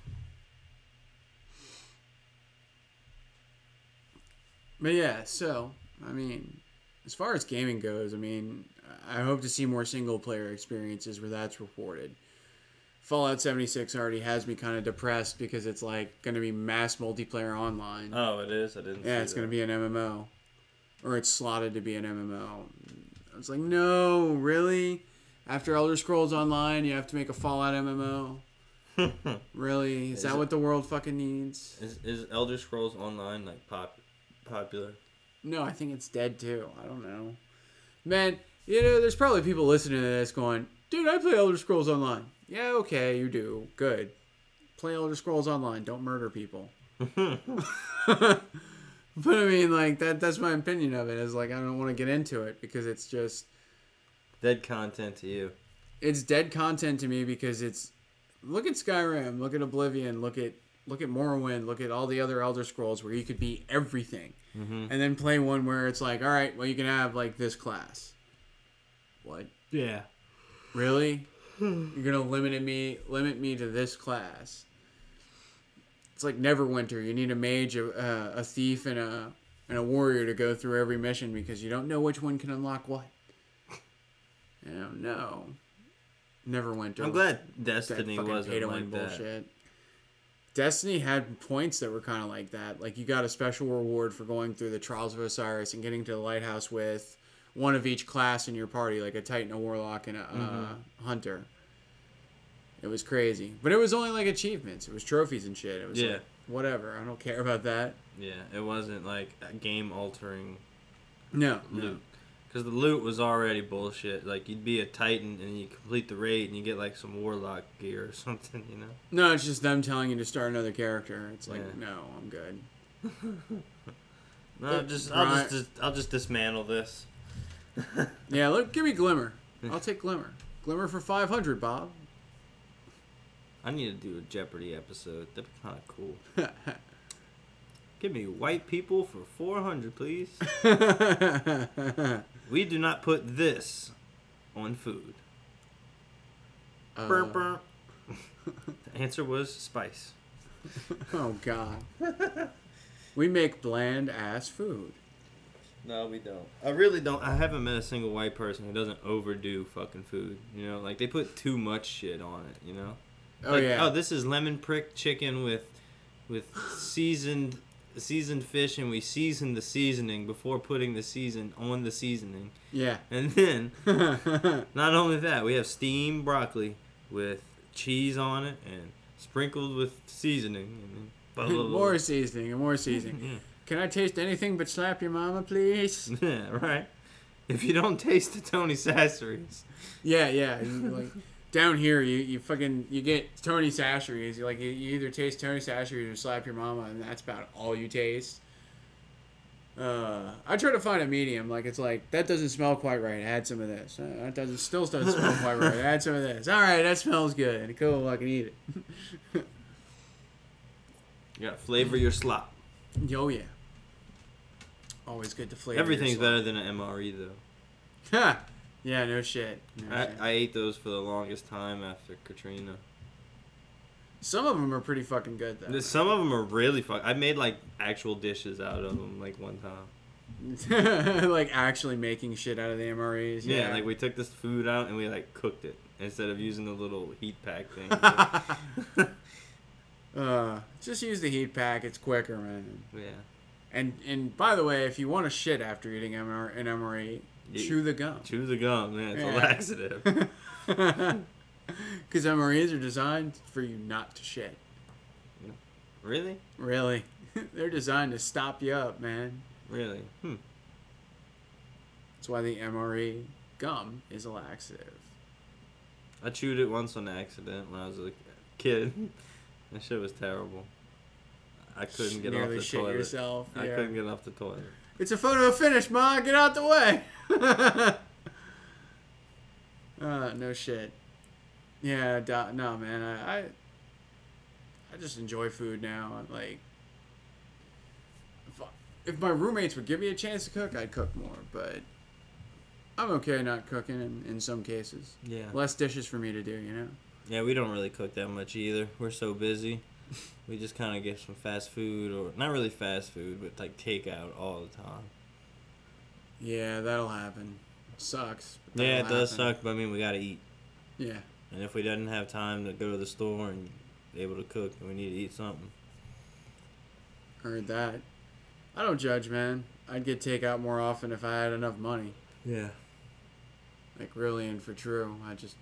But yeah, so I mean, as far as gaming goes, I mean, I hope to see more single player experiences where that's reported. Fallout 76 already has me kind of depressed because it's like going to be mass multiplayer online. Oh, it is. I didn't. Yeah, it's going to be an MMO. Or it's slotted to be an MMO. I was like, no, really? After Elder Scrolls Online, you have to make a Fallout MMO? <laughs> Really? Is, Is that it- what the world fucking needs? Is is Elder Scrolls Online like pop popular? No, I think it's dead too. I don't know. Man, you know, there's probably people listening to this going, dude, I play Elder Scrolls Online. Yeah, okay, you do. Good. Play Elder Scrolls Online. Don't murder people. <laughs> <laughs> but I mean, like that. That's my opinion of it. Is like I don't want to get into it because it's just Dead content to you. it's dead content to me because it's look at Skyrim, look at Oblivion, look at look at Morrowind, look at all the other Elder Scrolls where you could be everything, and then play one where it's like, all right, well you can have like this class. What Yeah. really? You're gonna limit me limit me to this class. It's like Neverwinter. You need a mage, a, uh, a thief, and a and a warrior to go through every mission because you don't know which one can unlock what. You don't know. Neverwinter. I'm glad Destiny wasn't like that. bullshit. Destiny had points that were kind of like that. Like you got a special reward for going through the Trials of Osiris and getting to the lighthouse with one of each class in your party, like a Titan, a Warlock, and a Mm-hmm. uh, Hunter. It was crazy, but it was only like achievements. It was trophies and shit. It was Yeah. like, whatever. I don't care about that. Yeah, it wasn't like a game altering No, no. Because the loot was already bullshit. Like you'd be a Titan and you complete the raid and you get like some Warlock gear or <laughs> something, you know. No, it's just them telling you to start another character. It's like, Yeah. no, I'm good. <laughs> No, just I'll right. just, I'll just dismantle this. <laughs> Yeah, look, give me Glimmer. I'll take Glimmer. Glimmer for 500, Bob. I need to do a Jeopardy episode. That'd be kind of cool. Give me white people for four hundred, please. We do not put this on food. Uh, Burp, burp. the answer was spice. <laughs> Oh God. we make bland ass food. No, we don't. I really don't. I haven't met a single white person who doesn't overdo fucking food. You know, like they put too much shit on it. You know. Oh Like, yeah. Oh, this is lemon prick chicken with with seasoned seasoned fish, and we season the seasoning before putting the season on the seasoning. yeah. And then, <laughs> not only that, we have steamed broccoli with cheese on it and sprinkled with seasoning. And then <laughs> blah, blah, blah. more seasoning and more <laughs> seasoning. Yeah. Can I taste anything but slap your mama, please? yeah, right. If you don't taste the Tony Chachere's, yeah, yeah. Like down here, you, you fucking you get Tony Chachere's. You like you, you either taste Tony Chachere's or slap your mama, and that's about all you taste. Uh, I try to find a medium. Like it's like that doesn't smell quite right. Add some of this. Uh, that doesn't still doesn't smell quite right. <laughs> Add some of this. All right, that smells good. Cool. I can eat it. <laughs> You gotta flavor your slop. Oh yeah. Always good to flavor. Everything's better than an MRE though. slop. Yeah, no shit. No I, shit. I ate those for the longest time after Katrina. Some of them are pretty fucking good though. Some of them are really fuck. I made like actual dishes out of them like one time. <laughs> like actually making shit out of the MREs. Yeah, Yeah, like we took this food out and we like cooked it instead of using the little heat pack thing. <laughs> uh, just use the heat pack. It's quicker, man. yeah. And and by the way, if you want to shit after eating MR, an MRE, chew the gum. Chew the gum, man. It's Yeah. a laxative. <laughs> Because MREs are designed for you not to shit. really? Really, <laughs> they're designed to stop you up, man. Really? Hmm. That's why the MRE gum is a laxative. I chewed it once on accident when I was a kid. <laughs> that shit was terrible. I couldn't get off the shit toilet. yourself. I couldn't get off the toilet. It's a photo of finish, ma. Get out the way. <laughs> uh, no shit. Yeah, da- no, man. I, I, I just enjoy food now. I'm Like, if, I- if my roommates would give me a chance to cook, I'd cook more. But I'm okay not cooking in, in some cases. Yeah. Less dishes for me to do, you know. Yeah, we don't really cook that much either. We're so busy. We just kind of get some fast food, or not really fast food, but like takeout all the time. Yeah, that'll happen. Sucks. Yeah, it does happen. suck, but I mean, we gotta eat. Yeah. And if we didn't have time to go to the store and be able to cook, then we need to eat something. Heard that. I don't judge, man. I'd get takeout more often if I had enough money. Yeah. Like really and for true. I just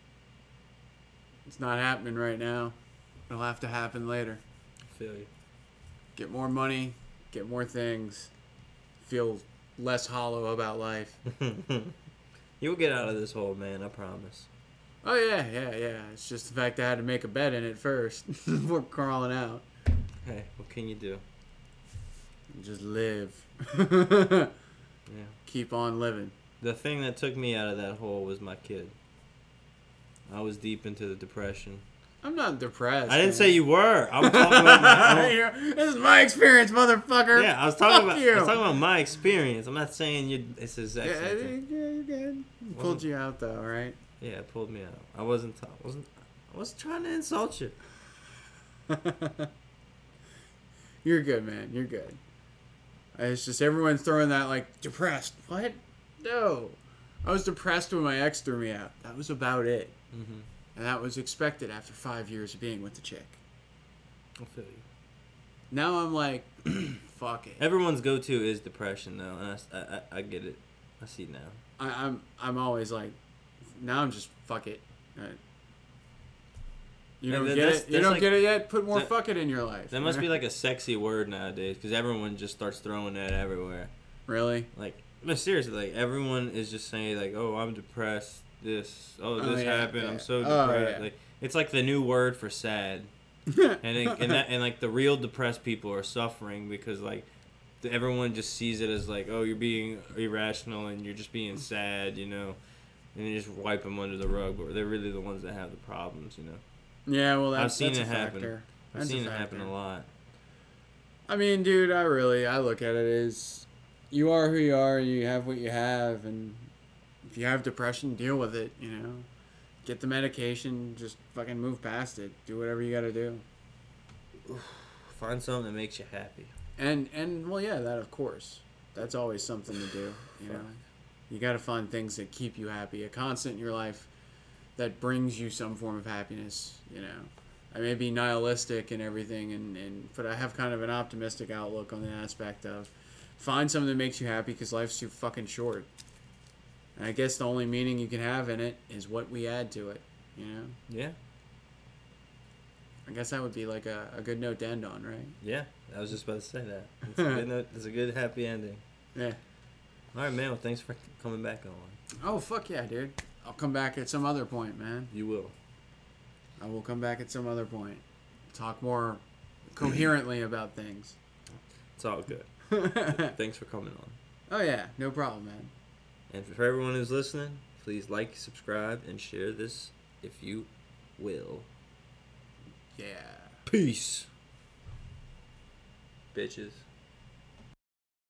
it's not happening right now. It'll have to happen later. feel you. Get more money, get more things, feel less hollow about life. <laughs> You'll get out of this hole, man. I promise. Oh yeah, yeah, yeah. It's just the fact I had to make a bed in it first <laughs> before crawling out. Hey, what can you do? Just live. <laughs> Yeah. Keep on living. The thing that took me out of that hole was my kid. I was deep into the depression. I'm not depressed. I didn't say you were. I'm talking about my <laughs> own. This is my experience, motherfucker. Yeah, I was talking Fuck about. you. I was talking about my experience. I'm not saying you. It's his Yeah, yeah, you're good. Pulled you out though, right? Yeah, it pulled me out. I wasn't. T- wasn't. I wasn't trying to insult you. <laughs> You're good, man. You're good. It's just everyone's throwing that like depressed. What? No. I was depressed when my ex threw me out. That was about it. Mm-hmm. And that was expected after five years of being with the chick. I feel you. Now I'm like, <clears throat> fuck it. Everyone's go-to is depression, though, and I get it. I see now. I, I'm I'm always like, now I'm just fuck it. Uh, You Yeah, don't that- get that's- it. You that's don't like- get it yet. Put more that- fuck it in your life. That must be like a sexy word nowadays, because everyone just starts throwing that everywhere. really. Like, no, seriously, like everyone is just saying like, "Oh, I'm depressed. This, oh, Oh, this yeah, happened. yeah. I'm so Oh, depressed." yeah. Like, it's like the new word for sad. <laughs> and it, and that and like the real depressed people are suffering because like the, everyone just sees it as like oh you're being irrational and you're just being sad you know and you just wipe them under the rug but they're really the ones that have the problems you know yeah, well, that's, I've seen it a happen. factor. I've That's seen it happen a lot I mean, dude, I really I look at it as you are who you are, and you have what you have, and if you have depression, deal with it. You know, get the medication, just fucking move past it. Do whatever you got to do. find something that makes you happy And and well, yeah, that of course, that's always something to do. You know, you got to find things that keep you happy, a constant in your life that brings you some form of happiness. You know, I may be nihilistic and everything, and, and but I have kind of an optimistic outlook on the aspect of find something that makes you happy because life's too fucking short. And I guess the only meaning you can have in it is what we add to it. You know, yeah I guess that would be like a, a good note to end on, right? yeah I was just about to say that it's a good, <laughs> note, it's a good happy ending Yeah. all right man well thanks for coming back on Oh fuck yeah, dude! I'll come back at some other point, man. you will I will come back at some other point. Talk more coherently about things. it's all good <laughs> Thanks for coming on. oh yeah, no problem, man. And for everyone who's listening, please like, subscribe, and share this if you will. Yeah. Peace. Bitches.